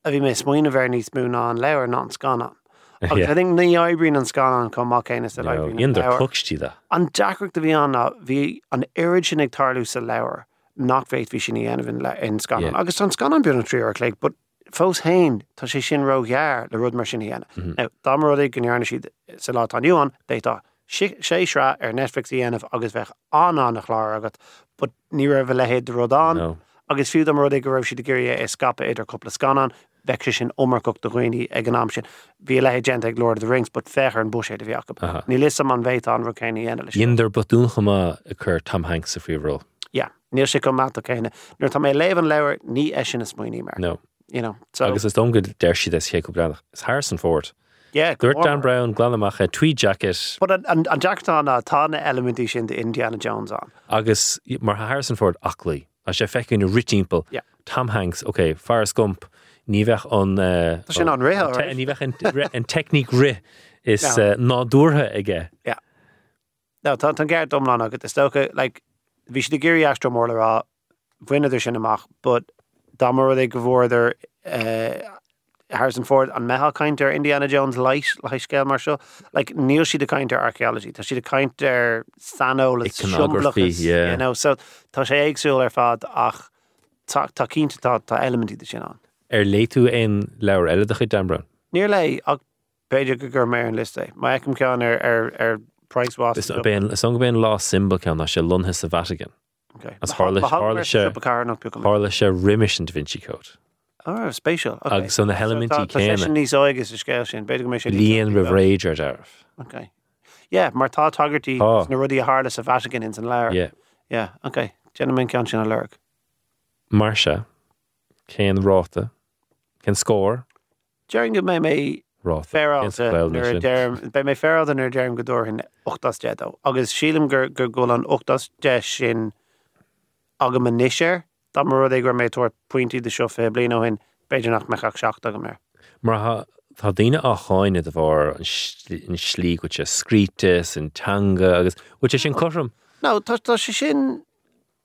a bhí mé smoine bhar níos múna an leir ná an scanán. Agus think ní ebrín an scanán com má chéine sa Ionidir cutí da. An deachreacht a bhí anna bhí an irid sin ag tarlú sa leir nach bhéit bhí sin dhéanamhn le in scanán. Agus an scanán an tríar lé, but fós hain tá sé sin rogear le rud mar sin dhéana. Mhm. Now dá rud ag gnearna siad sa lá aniuán détá sé sra ar Netflix dhéanamh agus bheith anán nach chlár agat, but ní rah lehéad de rodán. Agus fiú am rud ag go raibh si de gurí é scape idir coppla scanan, ve sin ommarcocht do chuoine ag an am sin. Bhí le gent ag Lord of the Rings, bud fechar an buséid a bhíach. Aha. Ní lis am an bhéit an rucéine enile. Inder batúnchama a chur Tom Hanks a friró. Ja, níl sé go mat chéine. Nuair tá mé lehan leir ní é sin is muoí mar. No. You know, so, Agus is dom go deir si ché go breach. Is Harrison Ford. yeah, go Dan. Brown glanamach a tweed jacket But an, an, an Jacktá ná tána uh, elementí sin de Indiana Jones an. agus mar Harrison Ford achlaí a sé ritimple. Yeah. Tom Hanks, okay, Forrest Gump, ní bheith an uh, Tá sin an ré, ní bheith an- an ri is No. uh, nádúrtha aige. No, tá tan gceir domlá agat is stocha, like, bhí si géirí extra mór le rá bhuiineidir sin amach, but damar é go bhór uh, Harrison Ford an meha kainter Indiana Jones light le scale mar seo, like níl si de kainter archaeology, Tá si de kainter sanó le Iconography, yeah. you know, so tá sé éagsúil ar fad ach tá tá cínta tá tá elementí de sin an. Er léitú ein leir eile a chu Dan Brown. Níor lei ach beidir go gur mé an liste. Mai ecem ceán ar ar ar Price was. Is ben song ben lá symbol cean na se lunhe sa Vatican. Okay. as Harla- Harla sé- sé. Hála se Da Vinci Code. Oh, spatial. Okay. Agus son na elementí Tá- tá sé céine. sin níos óigus is scéil sin, beidir go mé Líon rihréidir dearh. Okay. Yeah, mar tá tagartí Tá. na rudí a hála sa Vatican in leir. Yeah. Yeah, okay. Gentleman cean sin a lerg. Mar se céan ráta cén scór Dearing go mé mé Bei mé féráil an ar dearm godóir hin 8 dédó. agus sílam gur gur ggóil an 8 de sin agam man níir, Tá mar é gur méid tuair pointí de seo fé blin ó hin beidir nach meach seach agam mar. Mar Tá daine á cháine a bhar an slí go se scrítas an tanga agus bú sin chom. No, tá tá sé sin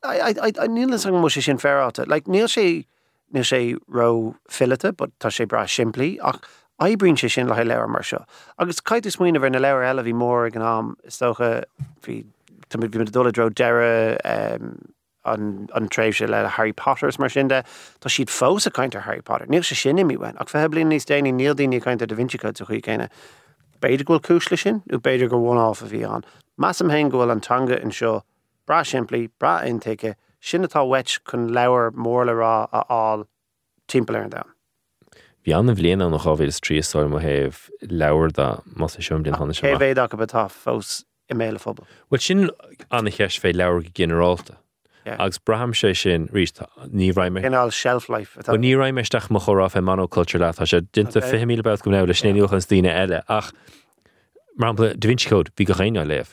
níl an mu sé sin féráta. Le níl sé níl sé ro fillete, but tá sé bra siimplí ach ebrin sé sin le leir mar seo. Agus caiit is muoine bhar na leir eile bhí mór an am is stocha hí bhí dóla dro deire an an tréimh se le Harry Potters mar sinnde, Tá siad fós a Harry Potter. Níl se sin imi wein, ach fe blin níos déine níl daine caiinte Da Vinci Code so chuí chéine. Beidir gohfuil cúsla sin ú beidir gur bháá a bhí an. Massam hen gohfuil an tanga in seo bra siimplí, bra intéike, sinnatá wet chun leabhar mór le rá a áil timppla an da. Bhí anna bhléana nach áhfuil tríáil mo heh leabhar da mas seom den hanna bhéad a go betá fós i méle fphobal. Bhil sin anna cheis fé leabhar go generalta. Yeah. agus braham sé sin rí ní raimime. Gál shelf life Ba ní raimisteach mo chorá fé monoculture le tá sé dinta Okay. fi míle bet go le snéúchan tíine eile ach mar Da Vinci Code bhí go chéine leh.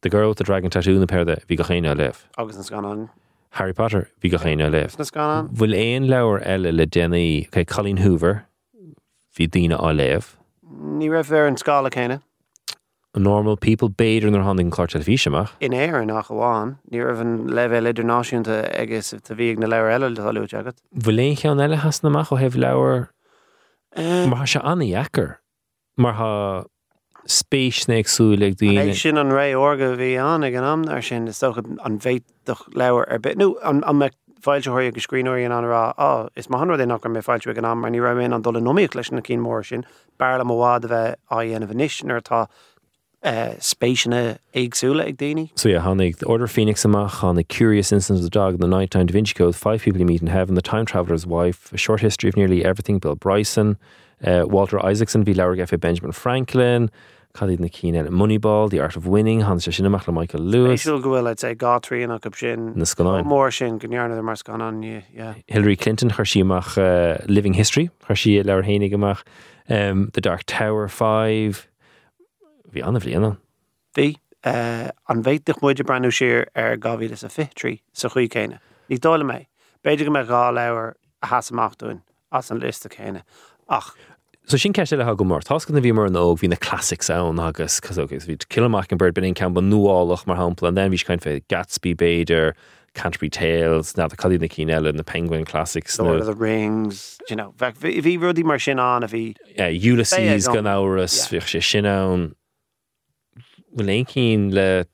The Girl with the Dragon Tattoo na perde bhí go chéine leh. agus an gan an Harry Potter bhí go chéine leh. na gan an. Bhfuil éon leabhar eile le déanaí chu Colleen Hoover hí daine á léh. Ní raibh ar an scala chéine Normal people béidir nar handing chlár televíisiach. in éir nach bháin, ní rah an leheil idirnáisiúnta agus tá bhíag na leir eile talú agad. Bhfuil éon chean eile hasnamach ó heh leabhar mar se anna dhechar mar ha spéisnéagsú le É daine. sin an ré orga bhí an ag an am ar sin is an bhéitach leabhar ar bit. nó an me fáilteir go scríúirí an rá á is mar é nach mé fáilte an am mar ní raimén an dola nóí leis na cí mór sin bearla mhád a bheith a dhéanamh níisnar tá uh, spéisina ag daine. So yeah, Hanig, the Order of Phoenix amach, on the Curious Incident of the Dog, the Nighttime Da Vinci Code, Five People You Meet in Heaven, The Time Traveler's Wife, A Short History of Nearly Everything, Bill Bryson, uh, Walter Isaacson, V. Laura F. Benjamin Franklin, Cadid na Keen Moneyball, The Art of Winning, Hans Sinamach le Michael Lewis, Éisiú gohfuil id sé gátrií an go sin na Scanáin. mór sin gnearna mar yeah. Hillary Clinton, Hershimach uh, Living History, Hershia Laura Heinig amach, um, The Dark Tower 5, Bhí anna bhí Bhí uh, an bhéitich muide breú siir ar gahíle a fitrí sa chuí chéine. Ní dála mé, beidir go me gá leabhar a hasamachúin as an lista chéine. Ach So sin ceiste le go mar Tá na bhí mar an óg hí na classics ann agus cosgus bhí kiloach an bird bin camp nuálach mar hapla an den bhís caiin fé Gatsby Bader, Canterbury Tales, na a cadí na cí eile na Penguin Classics Lord of the Rings, you know, bhí rudí mar sin an a bhí Ulysses gan áras yeah. sé sin ann bhfuil cín le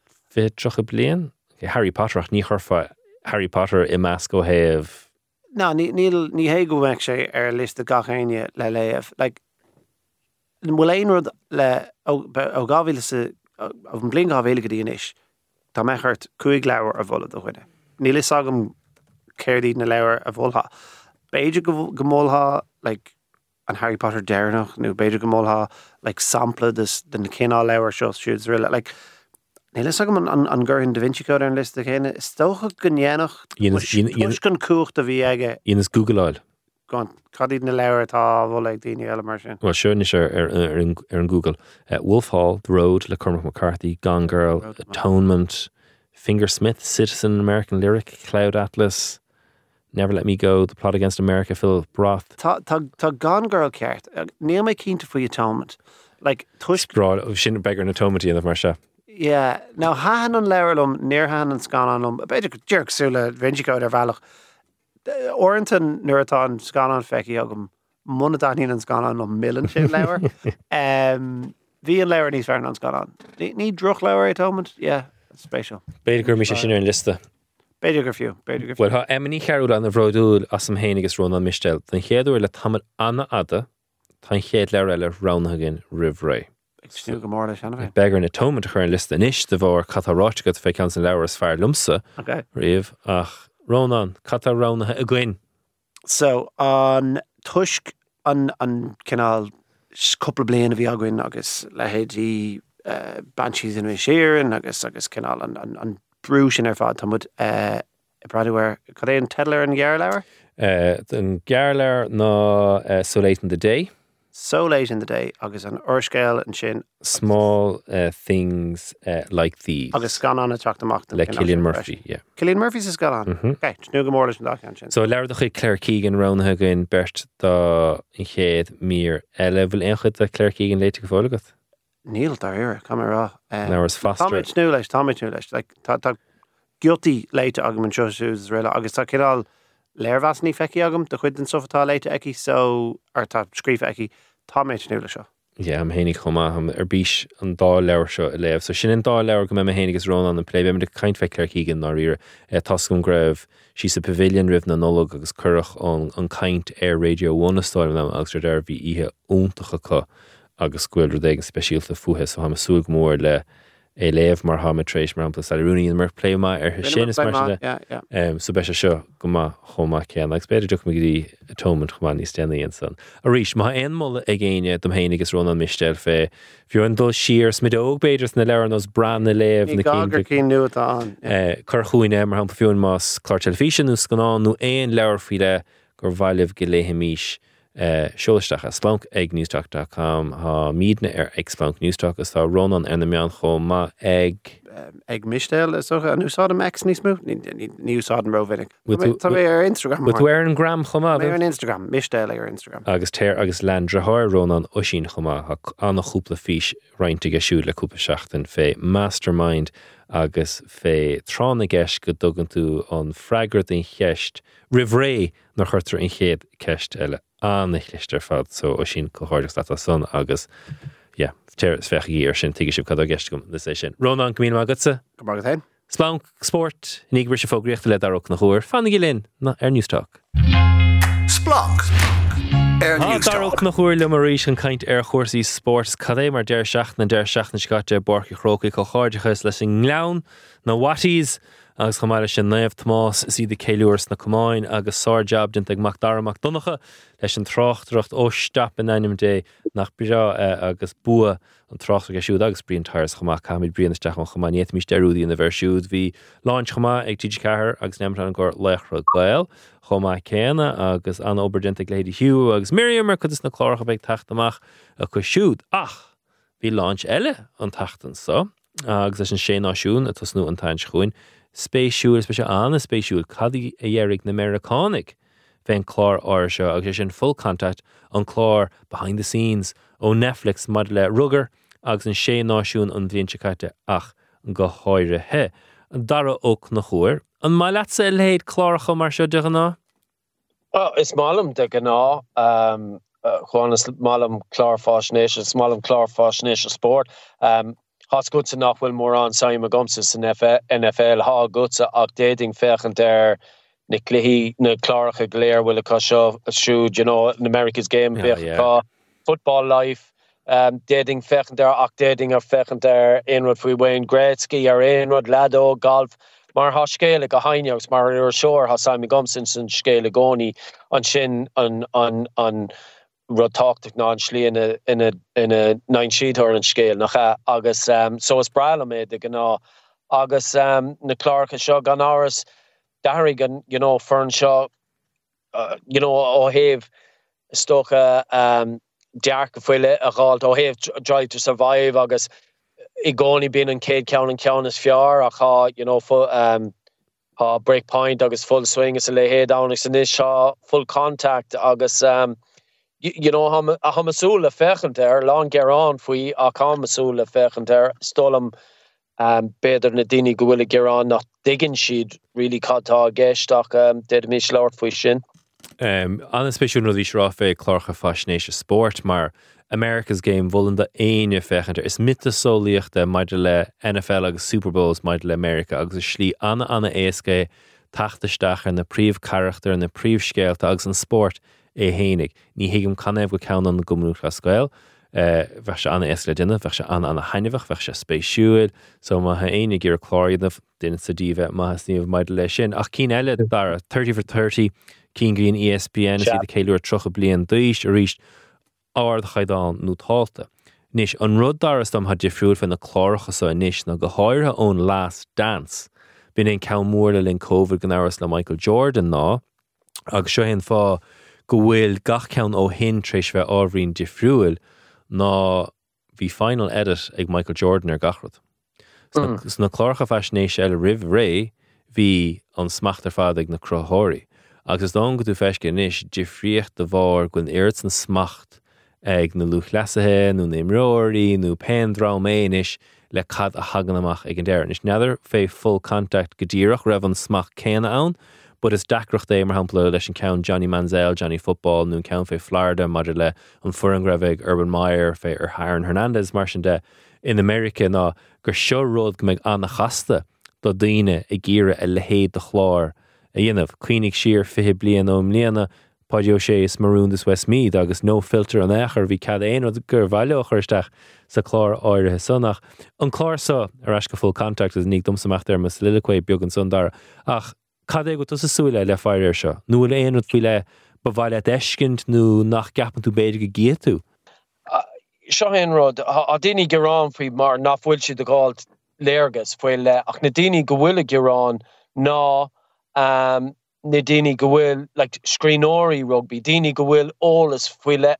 Harry Potterach ní chorfa Harry Potter i meas go ná ní níl ní hé go bheic sé ar list a gachéine le léamh like, bhfuil éon rud le ó be- ó an blin gáhhéile go dtíanais Tá me chuirt cuaig leabhar a bhla do chuine. Níl is agam na leabhar a go like, an Harry Potter déirnach nó beidir gomólha like, sampla dus den cinná leabhar seo siúd riile. Like, Níl is agam an, an, da Vinci Code ar an list chéine. Is tócha gnéanach Dhéanamh- dhéanamh- tuis gon cuacht a bhí aige Íonas Googleáil. gan cadíd na leir tá bhil ag daine eile mar sin. Well, sure, is ar, ar, ar, an- ar an Google. Uh, Wolf Hall, The Road, Le Cormac McCarthy, Gone Girl, Atonement, Fingersmith, Citizen, American Lyric, Cloud Atlas, Never Let Me Go, The Plot Against America, Philip Roth, Tá gan girl ceart ní mé cínta faoi atonement. Like tuis Broad, oh, sin beggar an Atonement in the Marsha. yeah, ná hahan an leirlumm níor han an scan anlumm, beidir go dúircsúla viniciá ar bhealach. Orintanta nuairtá an scan an feici agam muna daíon an scan an millan sin leir. Bhí an leir níos fear an scan an. Ní droch leir atonement? Yeah, special. Beidir mis sin ar an lista. Beidir go fiú, beidir go ha emini chearú an a bhródúil as am hénigus rón an mistel. Den chéadú le tamar anna ada, tá chéad leir eile ránhagin rihré. Snú go mór leis anna bheith. Beggar an Atonement chu an lista níis de bhór catarráte go fé can san leir fear lumsa, Okay. riamh ach Rónan, catá ránathe a gcuin. So an tuisk an an cinál couple blian a bhí aguain agus le héadí uh, bansís in séan agus agus cinál an brú sin ar fád tamud uh, braúir chu é an teir an gghear leir? Den gearleir ná uh, So Late in the Day, So late in the day agus an urscéil an sin Small uh, Things uh, Like These, agus gan an ateach amach le Cillian Murphy. Yeah. Cillian Murphy is gan an. Mhm. Okay, snú go mór leis an sin. So leir chu Claire Keegan ránathe gin bert dá in chéad mír eile bhfuil éonchud a Claire Keegan léite go fólagat. Níl dar ire camrá. Now it's faster. Snú leis táid snú leis like, tá tá guilty leite agam an seosús réile agus tá cinál léirhas ní feici agam de chuid an sofatá leite eici so ar tá scríh eici táid snú lei seo. Yeah, am hénig chumá am ar bís an dá leir seo a léh. So sin an dá leir go mé hénigus rán an an plé me de caiint fe Claire Keegan ná rire e eh, tascom greibh sí sa pavilion rih na nolog agus curach an an caiint ar radio bhnaáil am agus ar bhí ihe úntacha chu agus scuil an speisialta fuhe so ha a súg mór le é léh mar hamatrééis mar ampla salúíon mar pléma ar sin is mar le Yeah, yeah. So be seo go chomá cean, legus beidir du gurí atóment chumá ní stenaíon san. A ríis má ein molla ag ggéine dom héanagus run an mistel fé. Fiú an dul siir smid óg beidir na leir nos bran na léh na cí nu an. Eh, chur chuoine mar hapla fiún más chlár telefísinús gan nó éon leir gur bhaileh Eh, seolaisteach a splanc ag newstalk.com há mídna ar er ag splanc newstalk is tá rónan ar na meán chom má ag Ag mistéil is eh, socha an úsá am ex níos mú níúsá an rovinnig. Tá mé ar Instagram. with wear an gram chomá. mé ar an Instagram, mistéil ar Instagram. agus téir agus lendrathir rónan ó sin chumá anna chúpla fís reininte siú le cúpa seachtain fé mastermind agus fé trána gceis go dogan tú an freigart in cheist rihré nach chuirtar in chéad ceist eile anna chlistear fad so ó sin goáideach le san agus téir is fecha í ar sin tuige sib cad a gom le sé sin. Rónan gomín agatsa Go mar go Splanc sport nig bri se fógricht le arach nach chóir fannig linn na ar Newstalk. Splunk. Air News Darach Talk. nach chuir le maréis an caiint ar chósaí sports cadé mar deir seach na deir seach na scate borcha chróca go cháidechas leis an glán na watíís agus chomáile sin néomh Tomás si de céúirs na cumáin agus sájab den ag mac darach donnacha leis an trochtreacht ó stap in einim dé nach bra eh, agus bua an trocht a siúd agus bríon tars chumach chamid brianisteach an chománíet mí deúí in bhersúd hí láin chumá ag tíidir cethir agus nem an gur lechra gléil chomá céna agus an oberdinte léidir hiú agus Miriamar chu is na chlácha beag taachtamach a chu siúd ach hí láint eile an tatan so agus leis an sé náisiún a tusnú an tain chuin spéisiúil spe anna spéisiúil cadí a dhéirigh na Americanig féin chlár áir seo agus sin full contact an chlár behind the scenes ó Netflix mud le rugar agus an sé náisiún an bhíonse caiite ach go háire he. An dara óg na chuir an mai leat léad chláracha mar seo de ná? Oh, is malm de gná um, uh, gewoon is malm klaar fasnéis is malm klaar fasnéis sport. Um, Has goed ze nachhfuil mór an saim a gomses in NFL ha gotse ach déding fechen der na léhí na kláige léir will ka siú you know in America's game yeah, yeah. football life. Um, déding fechen der ach déding er fechen der inrod fri Wayne Gretzky ar einrod lado golf mar ha scéle go hainjags mar ar seoir ha Simon Gomson san scéle goni an sin an an an rotácht ná an slí ina ina ina nein siíthir an scéil nach agus um, so is brala mé de gná agus um, na chlácha seo gan áras darí gan you know fern seo uh, you know ó heh stocha um, dear go foiile a gáil ó drive to survive agus i gcóí bin an céad cean an cean is fiar a cha you know fu um, breakpoint agus full swing is a lehéad an san is seo full contact agus um, you, know a ha masúle fechent er lá gerán faoi a kam masúle fechent er stolam um, beidir na dini gohfuile gerán nach digin siad really cattá geisteach um, de mis leir faoi sin. Um, an spéisiú nó dís rá fé chlácha fasnééis sport mar America's Game bhlan de aine fechanir is mit sólíochtta maidir le NFL agus Super Bowls maidir le America agus is slí anna anna éascé tataisteach na príomh charachtar na príomhscéalta agus an sport é hénig. Ní hiigem caneh go cean an gomú a scoil. bheit se anna éisle duine bheit se anna anna hainehah bheit se spéisiúil, so má ha aine gur chláiadmh duine sa díbheith má sníomh maidid lei sin. ach cí eile dar 30 for 30 cín gríon ESPN si de céúir trocha blion dúis a ríist áard chaidán nó táta. Nis an rud daras am had difriúil fan na chláiricha sa níis na go háirthe ón last dance. Bhín éon cemúór le linn COVID gan áras le Michael Jordan ná, agus seo hen fá go bhfuil gach cean ó hin trééis bheith áhrín difriúil ná hí final edit ag Michael Jordan ar gachrad. S na hmm. chlácha feisnééis eile rih ré hí an smachtar fád ag na crothirí. agus dá go tú feisce níis difriocht de bhar gon airt san smacht ag na luchlasathe nó imróirí nó pendrá méis le cad a hagan amach ag an déir. Is neidir fé full contact go ddíireach raibh an smach céine ann, bud is dacrocht é mar hapla leis an count Johnny Manziel, Johnny Football, nó count fé Florida mar le an furan raibh Urban Meyer fé ar Aaron Hernandez mar sin de. In America ná gur seo rud go méid anna chasta do daine i ggéire a lehéad de chlár. A dhéanamh cuioinnig siar fi blian ó mlíana Padio sé is marúndas West Mead agus nó filter an éair bhí cad éon gur bhaile chuirteach sa chlár áirithe sonnach. An chlár sa ar as go full contact is ní domsamach ar mas lilacué beag an sundar. Ach cad é go tu súile le fáir seo. Nu éon fi le ba bhhaile eiscint nó nach gapan tú béidir go gé tú. Seo henrod a déine gerán fao mar nachhfuil si de gáil léirgus foiil le ach na daine gohfuile gerán ná um, na daine gohfuil like, screenóí rugby, daine gohfuil ólas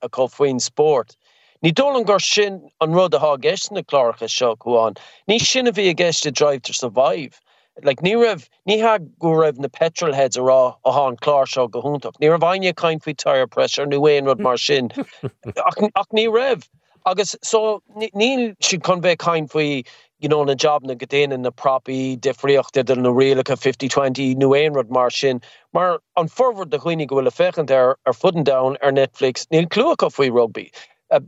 a có sport. Ní dólan gur sin an rud ath geist na chlácha seo goáin. Ní sinna bhí a geist a drive to survive. Like, ní raibh ní ha go raibh na petrolheads ará a há an chlár seo go húntaach. Ní bhaine caiin fao tire pressure nu éon rud mar sin. ach, ach ní raibh. agus so níl si chun bheith caiin faoi you know, na job na godéine na propi difriocht idir na réalacha 5020 nu éonrod mar sin, mar an forward de chuoine gohfuil a fechant ar ar fuden down ar Netflix níl clúach faoi rugby. Uh,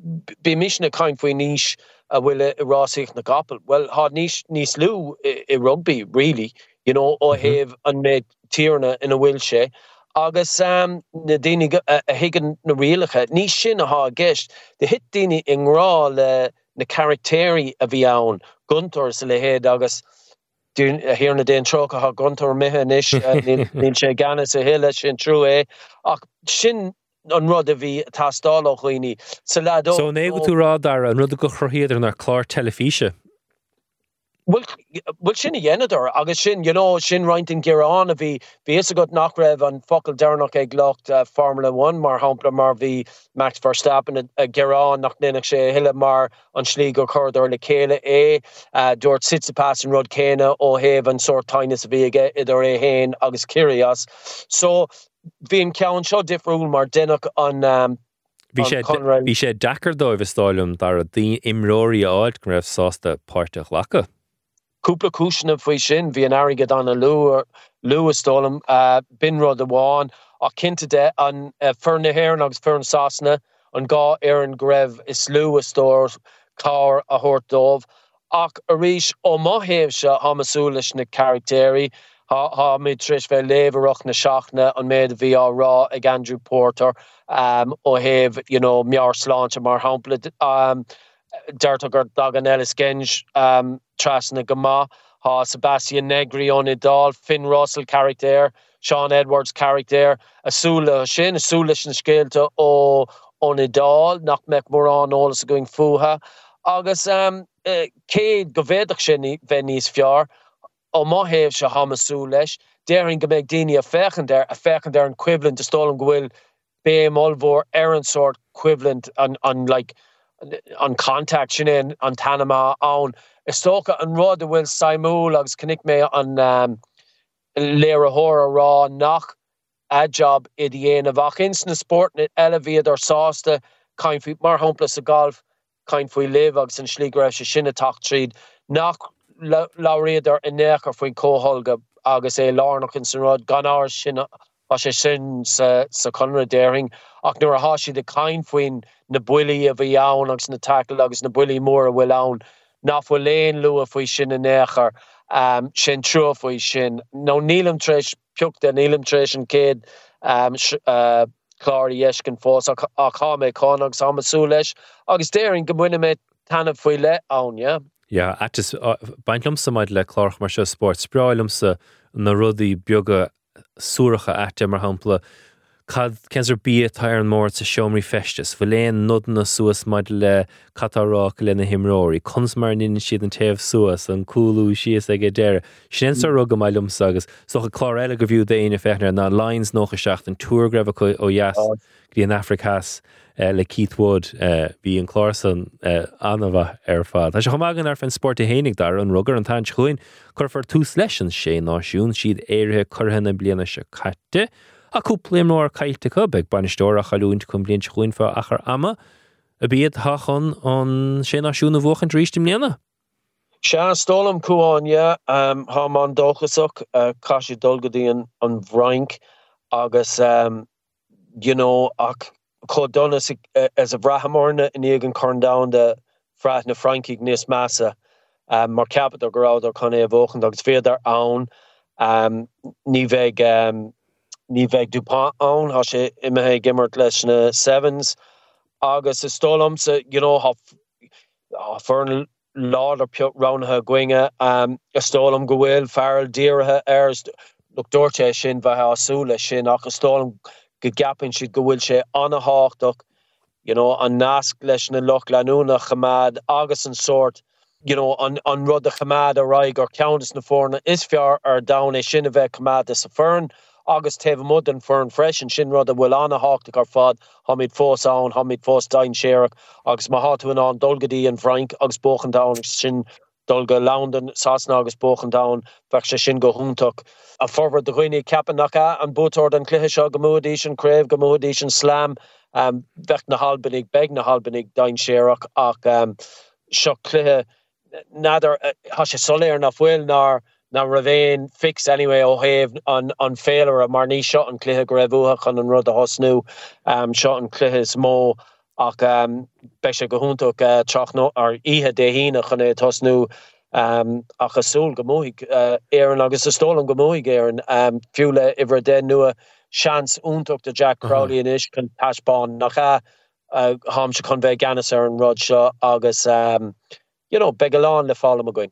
Bé mis na caiin faoi níis a bhfuil na gapel. Well há níos níos lú i rugby really, you know, ó heh an méid tíne ina bhfuil sé. agus um, na déine a higan na rialacha, ní sin a há gist, de hit daine in rá le na charactéri a bhí ann guntor sa le héad agus hir na déon tro a ha guntor mithe is níl sé gan sa héile sin trú é ach sin an rud a bhí tástála chuoine sa le So né go tú rá dar an rud go chorhéidir nar chlár telefíe. bhil sin dhéanaidir agus sin you know, sin reintin gerán a bhí bí a go nach raibh an focail denach ag glocht uh, Formula 1 mar hapla mar bhí Max Verstappen a gerán nach dénach sé hiile mar an slí go chuir le chéile é uh, dúirt sitsepas an rud céine ó heh an sort taiine a bhíige idir é héin agus curias so bhíon ceann seo difriúil mar denach an um, Bhí sé dachar dóibh stáilm dar a dí imróí áid go raibh sásta páirrteach lecha. Kúpla kusna faoi sin hí an aige an a lu luastólam uh, binrod aháin a cinnte de an uh, fernahéir agus fern sasna an gá ar an greibh is luastóir cá a thuirtómh ach a ríis ó mahéh se hamasúlis na charactéri ha ha mé tris bheit leverach na seachna an méid bhí rá ag Andrew Porter. Um, ó you know, mear sláinte mar hapla um, deirrta gur dag an Ellis Genge um, ha Sebastian Negri on idal Finn Russell character Shaun Edwards character asúla sin asúla an scéalte ó on idal nach me mor an ólas going fuha agus um, uh, céad go bhéach sin bheit fiar déing go méid daine a fechen der a fechen der an equivalent de stolam gohfuil béim olhór ar an sort equivalent an, an like, an contact sin in an Tanama an is stocha an rud a bhfuil Simú agus cnic mé an um, léirethór a rá nach a job i dhéana a bhachins na sport na elevéad ar sásta caiin fi mar hoplas a golf caiin faoi le agus an slí raibh se sinna tacht tríd nach lauréidir innéach ar faoin cóholga agus é lánach in san rud gan á sinna a sé sin sa, sa conradéing ach nuair a hasisi de caiin faoin na buí a bhí ann agus na take agus na buí mór a bhfuil ann nachfu léon lu a faoi sin in néchar um, sin tro faoi sin nó nílam treéis peocht den nílam treéis an céad um, uh, chláir dhéiscin fós a cha mé cáach samasú leis agus déirn gomuine mé tanna faoi le ja. Ja uh, baintlumsa maid le chlách mar se sport spráilumsa na rudaí beaga suúracha aite mar hapla Cad censar bí tair an mór sa seomí festas, bfu léon nod na suas maid le catarrá lena himróí, cons mar in siad an taobh suas an coolú sios ag déire. Sin sa rug go mailumm agus so a chlár eile go bhú daine fechnar na lines nócha seach an túgrah chu ó jaas í an Africas uh, le Keith Wood uh, bhí an chlásan uh, anmha ar fad. Tá se chumagan ar fan sport a hénig dar an ruggar an tá chuin chur far tús leis an sé náisiún siad éirithe chuthanna bliana se caite, a cúplaim nóir caiilte go beag banisteir a chaúint chun blion chuinfa achar ama a bíad thachan an sé náisiúna bhchan ríistim léana. Se stólam cuáine um, há man dóchasach uh, caiisi dulgadíon an bhraink agus um, you know, ach donna uh, as a brahamórne in égan cornda de freit na Frankig níos massa um, mar gorád chu é bhchan agus féidir ann um, ní bheith um, ní bheith dupont an ha sé imethe gimmert leis na sevens. August is stolam se you know ha fern láder pe ranathe gwinge um, a stolam gohfuil fearil dearithe ar look doorte sin bheit asúle sin ach a go gapin si gohfuil sé anna háach you know an nasc leis na loch leúna chamad agus an sort you know an an rud a chamad a raig or countess na fórna is fiar ar da é sinna bheith chamad is a fern agus teh mud an fern freschen sin rud a bhfuil anna hácht ar fad hamid fós an hamid fós dain séach agus ma hatún an dolgadí an Frank agus bochen da sin dolga landen sasna agus bochen da fe se sin go hunach a forward de roiine capan nach an botor an cléhe se gomodíchen kréf gomodíchen slam um, vecht na halbennig beg na halbennig dain séach ach um, se cléhe nader uh, ha se soléir nach fuil nar na ravéin fix anyway ó heh an an féler a mar ní shot an cléthe greúach an an rud a hosnú um, shot an cléthe mó ach um, be se go uh, trachno ar ihe dé híine chunné tosnú um, ach asúl gomóig uh, éan agus a stólan gomóig éan um, fiúle iwwer den nua seans úntaach de Jack Crowley in is chun taisbán nach cha uh, ham se chun bheith ganas ar an rod seo agus um, you know, beán le fála a goin.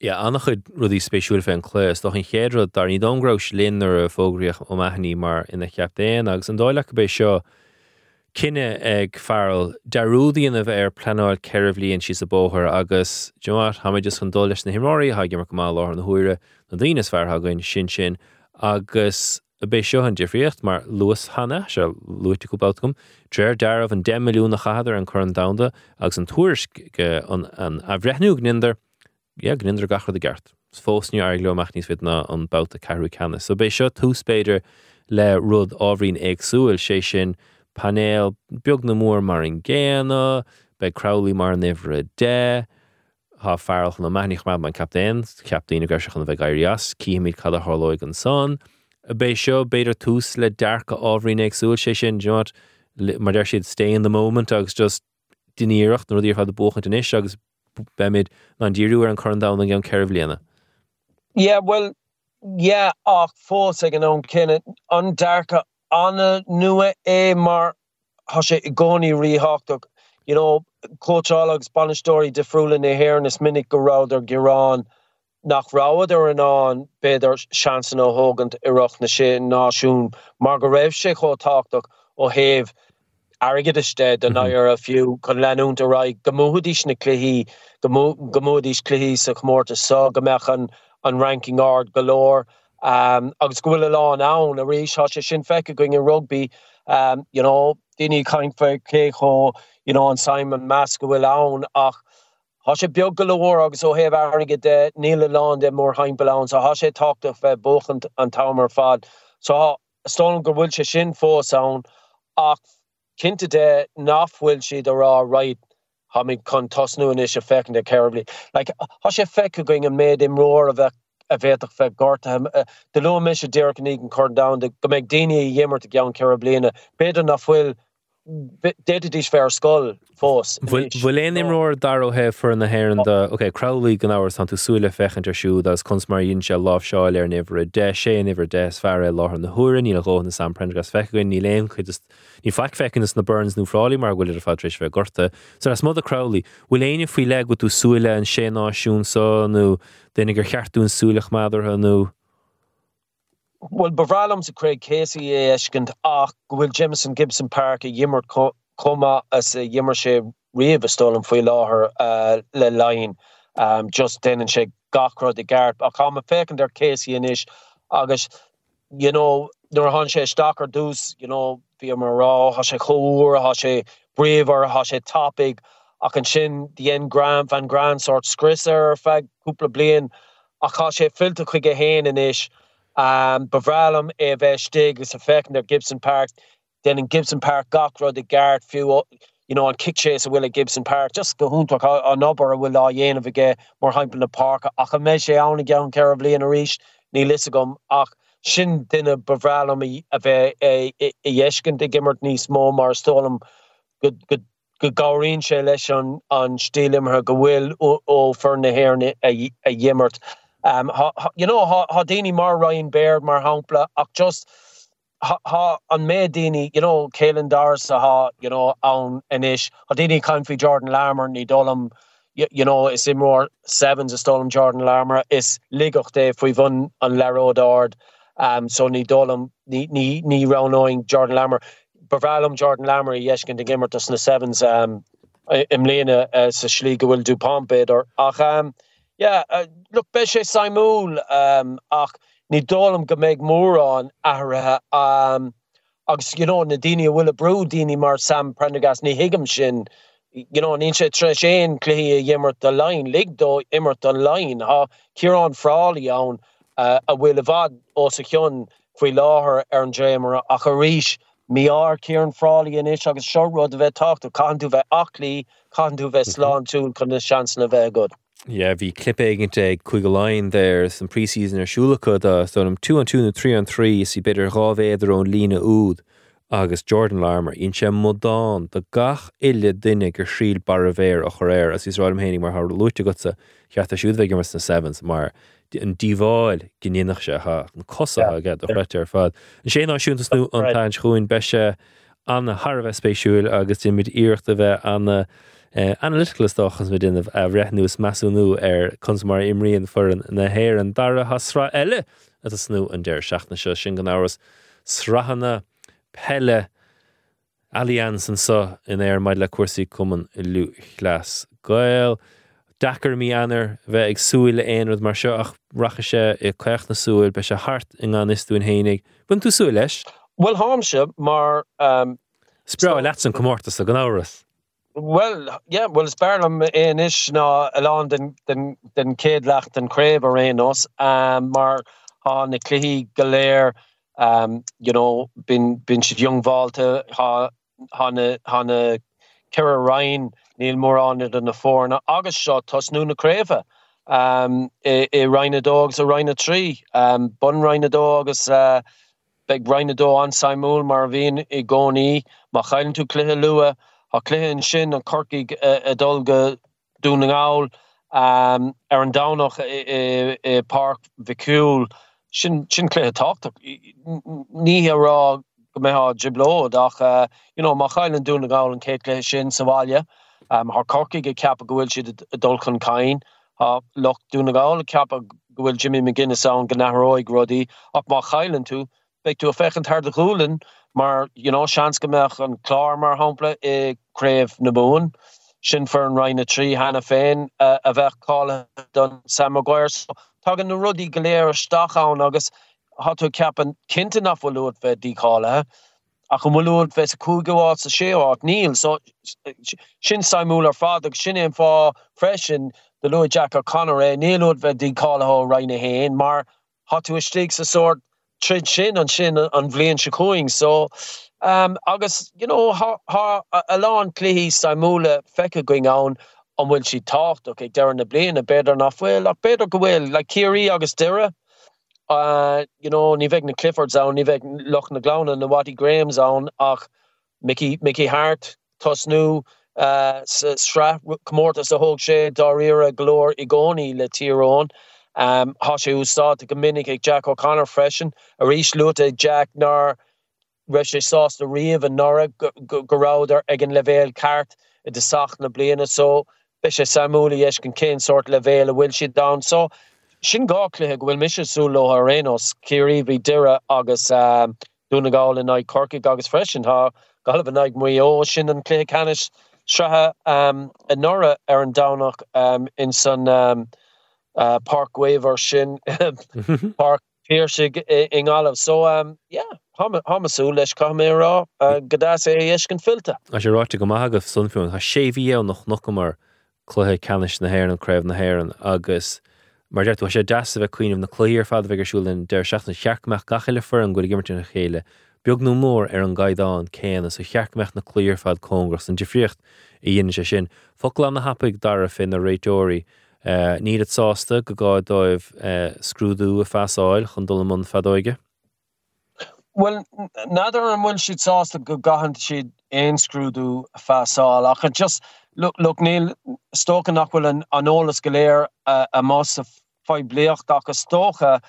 Ja annach chud rudí spéisiúil fé an chlés, doch in chéadrod dar ní dongrás linnar a fógriach ó meithní mar ina cheaptéin agus an dóile go bééis seo cinenne ag fearil deúdaíon a bheith ar planáil ceirhlíonn si sa bóthir agus Joart haid just an dólis na himráí ha mar go má lá na thuire na fearthagain sin sin agus a bé an difriocht mar luas hanna se luite goúbátum, Dréir dearmh an 10 milliún na chahadar an chu an damda agus an tuairs an a bhreithniú gninder gninder gachar a gart. fósní air leach níos fit na an bbáta carú. So bé seo túspéidir le rud áhrín agsúil sé sin panéal beag na mór mar an ggéana, be crowlí mar an ihre dé, há fearach na meich me man captéin, ceaptaína gaiiseach an bheith gaiirias, cíimiid cad a hálóig an son, a bé seo beidir túús le dearcha áhrín agsúil sé sin Joart mar der siad stay in the moment agus just diníirecht nó dtír fad a bóchan in is agus bemid ná díú ar an chudá an gan ceirh léana. Yeah, well, yeah, ach fós ag an ón cinenne an dearcha anna nua é mar ha sé i gcóí rihachtach. You know, coachálagus banistóí defriúla na hhéir is minic go ráidir Gerán nach ráad ar an an beidir seanan ó hógant iireach na sé náisiún. Mar go raibh sé chotáach ó héh aige de na ar a fiú chun leút a raig. Gomódís na cluhí gomódís cluhí sa chmórta sa gomechan an ranking ard galoor um, agus gohfuil lá an a rééis se sin feice going in rugby. Um, you know déine kaint fe ké cho you know an Simon Mas gohfuil an ach ha sé bio goor agus ó heh aige de nele land de mór heimpel so ha sé tacht of bochent an tamer fad so sto gohfuil se sin fó saon ach kinte de nachhfuil siad ará right. Ha mé kon tosnu is se feken de carefully like ha sé fe going an méid im roar a bheith a bhéach fe gortam de lo me se deirnig an cord down de go meid déine hémmer te gaan ce bliene beidir nachhfuil déidir fear sscoil fós. Bhfuil éon imróir darróthe for na hhéir de Oké Crowley gan áhar san tú súile fechan siú as cons maríonn se láh seáil ar nihre de sé ihar de fearre láth na thuúrin í le gáin na San Prendergast fechain ní léon chu ní fe fecinn na Burns nó fráí mar bhfuil ar fadrééis bheith gorta. So as mod a Crowley bhfuil éine faoi le go tú súile an sé náisiún sa nó dénig gur cheartún súlach meidir nó. Well bevralam sa Craig Casey é eskent ach gohfuil Jamison Gibson Park a jimmer koma as a jimmer sé riamh stolen foioi láthair uh, le lein um, just den sé gachro de gart a cha féken der Casey in is agus you know nor han sé stakar dús you know vi mar rá ha sé choúr ha sé brever ha sé topic. Ach an sin die en Grand van Grand sort skrisser fe koele blian a cha sé filte chuige héin in is. Um, bevralum e bheith stig is effect er Gibson Park. Den in Gibson Park gachro de gard fiú you know an kickchase a will Gibson Park. Just go hun an ober a will a yen of ge mor heimpel na park. Ach a me sé an ge ke bli a ri ní li gom ach sin dinne bevralum a bheith de gimmert nís mó mar stolum good good go gaín sé leis an an stílimmer go bhfuil ó fer a jimmert. Um ha, ha, you know ha, ha déine mar Ryan Baird mar hapla ach just ha, ha an mé déine you know dar sa ha you know on an inis ha déine kain fi Jordan Larmour ní dolum you, you know is im more sevens a stolum Jordan Larmour is dé foi vun an lerodard um so ní dolum ní ní ní ranoing Jordan Larmour bevalum Jordan Larmour jeesken de gimmer na sevens um im lene uh, sa slí gohfuil pompid or ach um yeah uh, look be sé Simúl um, ach ní dólam go méid mór um, agus you know, na daine bhfuil a brú daine mar sam Prendergast ní hiigem sin you know, ní sé tre sé clé immert a lein ligdó immert an lein ha Ciarán Frawley an uh, a bhfuil a bvad ó sa chion faoi láthair ar an drémara a chu ríis miar kian frálí in is agus seród a bheith tacht canú bheith achlí canú bheith Mhm. slán túúl chun na sean a bheith god. Ja hí clippe eigent ag chuig lein there san prísían ar siúlacha a stom tú an túna trí an trí is i beidir rávéidir ón lína úd agus Jordan Larmour sé modán de gach ile duine gur síl bar a bhéir a choréir as is ráim hénig mar th luúte gosa cheart a siúdveige mar na sevens mar di- an díháil gnéach se ha an cosa Yeah. agad a réite ar fad. An sé náisiúntas nú an Right. tain chuún beise anna Harbheith spéisiúil agus di mid a bheith anna uh, analyticalstochas me din a réithnús meúnú ar consmar imríon for an nahéir an dara hasrá eile a a snú an déir seachna seo sin gan áras srahanna pelle allianz an so in éir maid le cuasaí cuman i lú chlas. Gail dachar mí anar bheith ag súil éonrad mar seo ach racha sé i chuoch na súil be se hart in an isún hénig. Bun tú leis? Well háamse mar um, Sprá le san commórtas a gan áras. Well, yeah, well is barlam éon is ná eán den den den céad lecht den kréf a rénos um, mar há na cluhí galéir um, you know bin bin si jongvalte ha hanne hanne ke rein níl mór an an na fórna agus seo tos nu na kréve um, i, i reinine dogs a reinine tree, um, bun dó agus uh, beg reinine dó an Simúl mar vín i gcóí má chailn tú cluthe lua a léhann sin an corcaig a dulga dúna gáil um, ar an dánach i, i, i park vicúil sin sin clé táach ní rá go mé jiblód ach uh, you know, má chailen dúna gáil an céit lé sin saháile um, haar corcaig a cap a gohfuil siad a dulchan caiin a loch dúna gáil cap a gohfuil Jimmy McGinnis an gannahróig rodí ach má chailen tú be tú a fechan tar de goúlen maar you know seans gomeach an chlár mar hapla eh, i kréf na boon sin fer an reinine trí hanna féin uh, eh, a bheith call Sam Maguire. So, tugan na rudí goléir stachán agus hat ceapan cinnta nachfuúd bheith díáile a go mulúd bheits a cúgaá sa séát níl so sin Simú ar fád agus sin éon fá freisin de lu Jack O'Connor é nílúd bheith díáileth reinine héin mar hatú istí sa sort trid sin an sin an bblion se so um, agus you know ha, ha a lá léhí Simúle feice going an an bhfuil si tácht ok de na blian a beidir nachfuil a beidir gohfuil le Kiri agus dure uh, you know ní veh na Cliffords an ní veh loch na glána na Watty Grahams an ach Mickey Mickey Harte tosnú uh, stra commórtas a hoog sé daríire glór i gcóí le. Um, há sé úsá go Jack O'Connor freisin a rís lute Jack nar re sé sás na riamh an nora goráidir ag an levéil ceart i de na so be sé samúla cén sort levéil a bhfuil si da so sin gáchluthe bhfuil mis súló a rénos Kiri bhí dure agus um, dúna gáil in ag corca agus freisin ha galh an ag mu ó sin an clé canis um, nora ar an um, in san um, uh, Park Waver sin Park Piersig in Olive so um, yeah hamasú leis cha mé rá godá é éiscin filta. A sé ráte go maigah sunfiún Tá séhíé nach noch mar chluthe canis na hhéir an creibh na hhéan agus mar deirú sé de bheith cuioinm na cléir fad bheitgursúlinn deir seach na cheachmeach gachaile fur an goil gimmarte na chéile. Beag nó mór ar an gaiidáin céan so cheachmeach na cléir fad congras an difriocht i dhéine sé sin. Fola na hapaig dar a fin na réitóí Uh, ní het sásta go gáid dóibh uh, scrúdú a feáil chun dul mun fadóige? Well nadar an bhfuil siad sásta go gahan siad éonscrúdú a feáil ach just look look níl stocha nachhfuil an anolalas goléir uh, a más a feibléocht agus stocha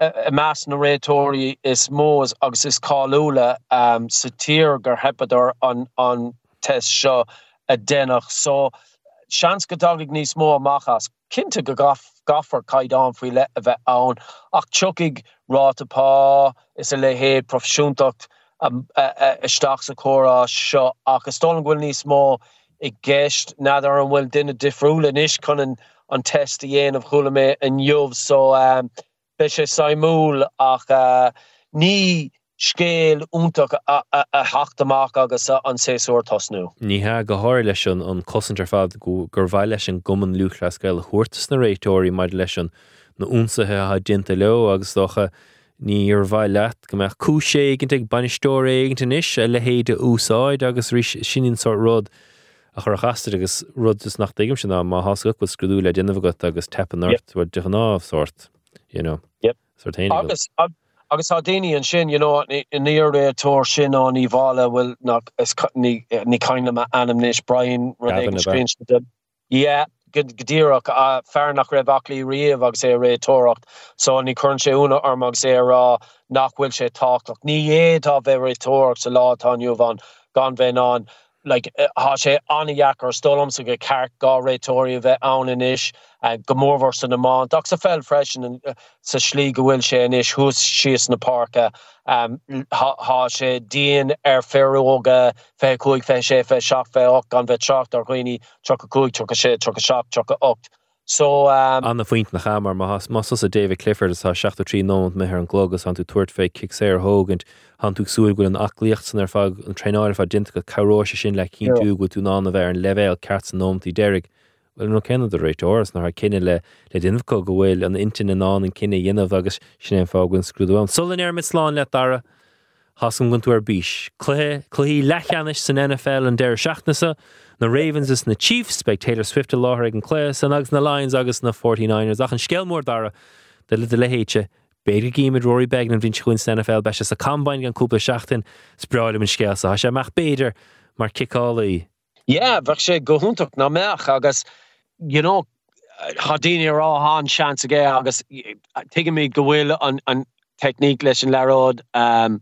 a meas na rétóí is mós agus is cáúla um, sa tír gur hepadar an an test seo a dénach so seans go dagig níos mó amachchas cinnte go gaf gafar caiidán faoi le a bheith ann. Ach tuigig rátapá is a le héad profisiúntacht isteach sa chorá seo. Agus stolan bhfuil níos mó i gceist nadar an bhfuil duine difriúla is chun an an test a dhéanamh chula mé an jobh so um, be sé ach uh, ní scéal úntaach a, a, a haachtamach agus an séúir tosnú. Níthe go háir leis an an cosintar fad go gur bhaile leis an goman luúchlas gail chuirtas na réitóí mar leis an na úsathe ha dinta le agus docha ní ar bhaid leat go meach cúsé ginn ag banistóir éigen isis a le héide úsáid agus rí sinin sort rud a chu chaiste agus rud is nach daigem sin má hasca go scrúú le déanamh go agus tepanart bhar de an áh sort you know yep. sort agus agus há daine an sin you know, in the níor ré tóir sin an í bhála bhfuil nach ní caiine anamnééis Brian rucreen. Yeah, godíach a fer nach raibh achlí riamh agus sé ré tóracht so ní chun sé úna armag sé rá nachhfuil sé táach ní éad a bheith ré tóach sa lá aniu van gan bheit an like ha sé anheachar stolum sa go ceart gá rétóí bheith an in isis gomórhar san naán da sa fell freisin sa slí gohfuil sé in isis hús sios na parka mm. há sé díon ar féróga fé chuig fé sé fé seach fé och gan bheith tracht ar chuoine tro a chuig tro sé tro a seach tro a. So um, anna faoint nach chamar mas a David Clifford is 16 trí nó me ar an glogus an tú tuairt fé kick sé hógant han tú súil goil an achlíocht san ar fa an treáir fa dinta go choráise sin le cin tú go tú ná a bheit an levéil ceart an nómtí derig. Well no kennen de réit ás nar kinne le le dinfko gohfuil an intin an an an kinne dhéanamh agus sin fágann scrúán. Solin ar mit sláán le dara hasam gon tú ar bís. Chluí lechanis san NFL an deir seaachnasa, na Ravens is na Chiefs be Taylor Swift a láthir an clé san agus na Lions agus na 49ers ach an scéalmór dara de le de lehéite beidir gíimiid roií beg an vín chuin NFL be a combine an cúpla seachtain spráile an scéal a sé meach beidir mar kicálaí. Ja, bhe sé gohúntaach na meach agus you know, hadíine rá há sean a gé agus tuige mí gohfuil an, techník leis an leród um,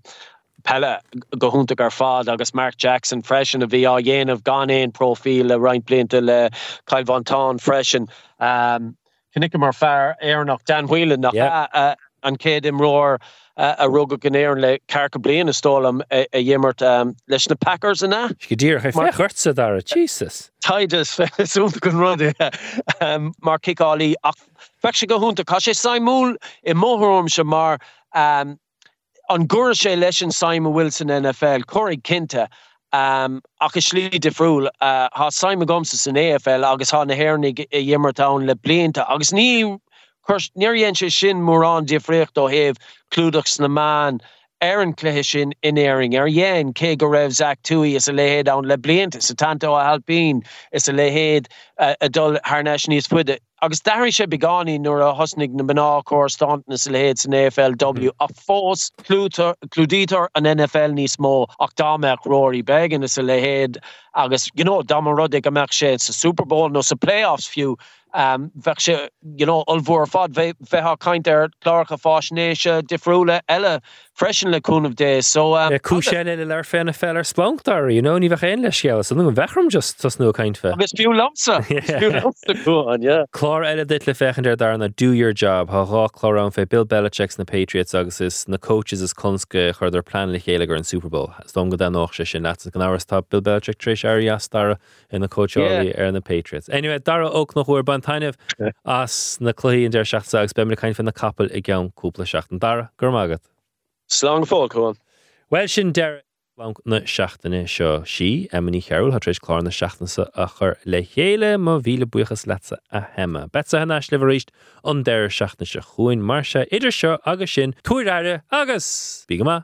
pelle go húnta ar fád agus Mark Jackson freisin a bhí á dhéanamh ganéon profil le reinint blinta le caiil vantán freisin Cnig mar fear éarnach danhuiile nach yeah. uh, an céad im roir uh, a rugga gannéir le carca blian a stólam a dhémmert um, leis na Packers inna. go dtír chuirsa dar a Jesus. Taides féúnta gon rudi um, mar kicálí ach fe se go húnta cá sé saimúl i móthm se mar um, sé leis an Simon Wilson NFL chorig kinte um, ach is slí defriúl uh, ha Simon Gomsa san AFL agus há na hernig i dhémartá le blinta agus ní neirhéon sé sin mór an difriocht ó heh clúdachs na ar an cléisi sin inéing ar dhéan Zach Tuohy is a lehéad an le blianta. Setanta Ó hAilpín is a lehéad uh, a dul haarneis níos fuide agus dair sé beganí nuair a hosnig na bená chostanna sa lehéad san AFLW a fós hmm. clúdítar an NFL níos mó. Ach dámeach roií begin is sa lehéad agus you know, dam rudig a meach sé sa Superbowl nó sa playoffs fiú um, ve se you know, olvoer fad bheit kaint er klarcha fánéise difriúle eile freschen leúnmh dé so um, cúsé le leir féna fellar splanktar you know, ní bheith chéin le sé san an bhechrum just tas nó kaint fe. Agus fiú lamsa Chlár eile dit le fechan ar dar na do your job há rá chlárán fé Bill Belichicks na Patriots agus is na coaches is conske chuir ar plan le chéilegur an Superbowl. Stom go den nach se sin net gan átá Bill Belichick trish arias star tríéis airstar ina coachí ar na Patriots. Anyway, dar ook noch chuir ban tainineh as na chluíon deir seachtagus be caiin fin na capel i gceann cúpla seachtain dar gur mágad. Slán fá chuin. Well sin deir na seaachtainna seo si imí cheúil hat éis chlár na seaachtansa a chur le chéile má bhíle buchas lesa a hemme. Betsa henas le an deir seaachna se chuin mar se idir seo agus sin túir agus bí ma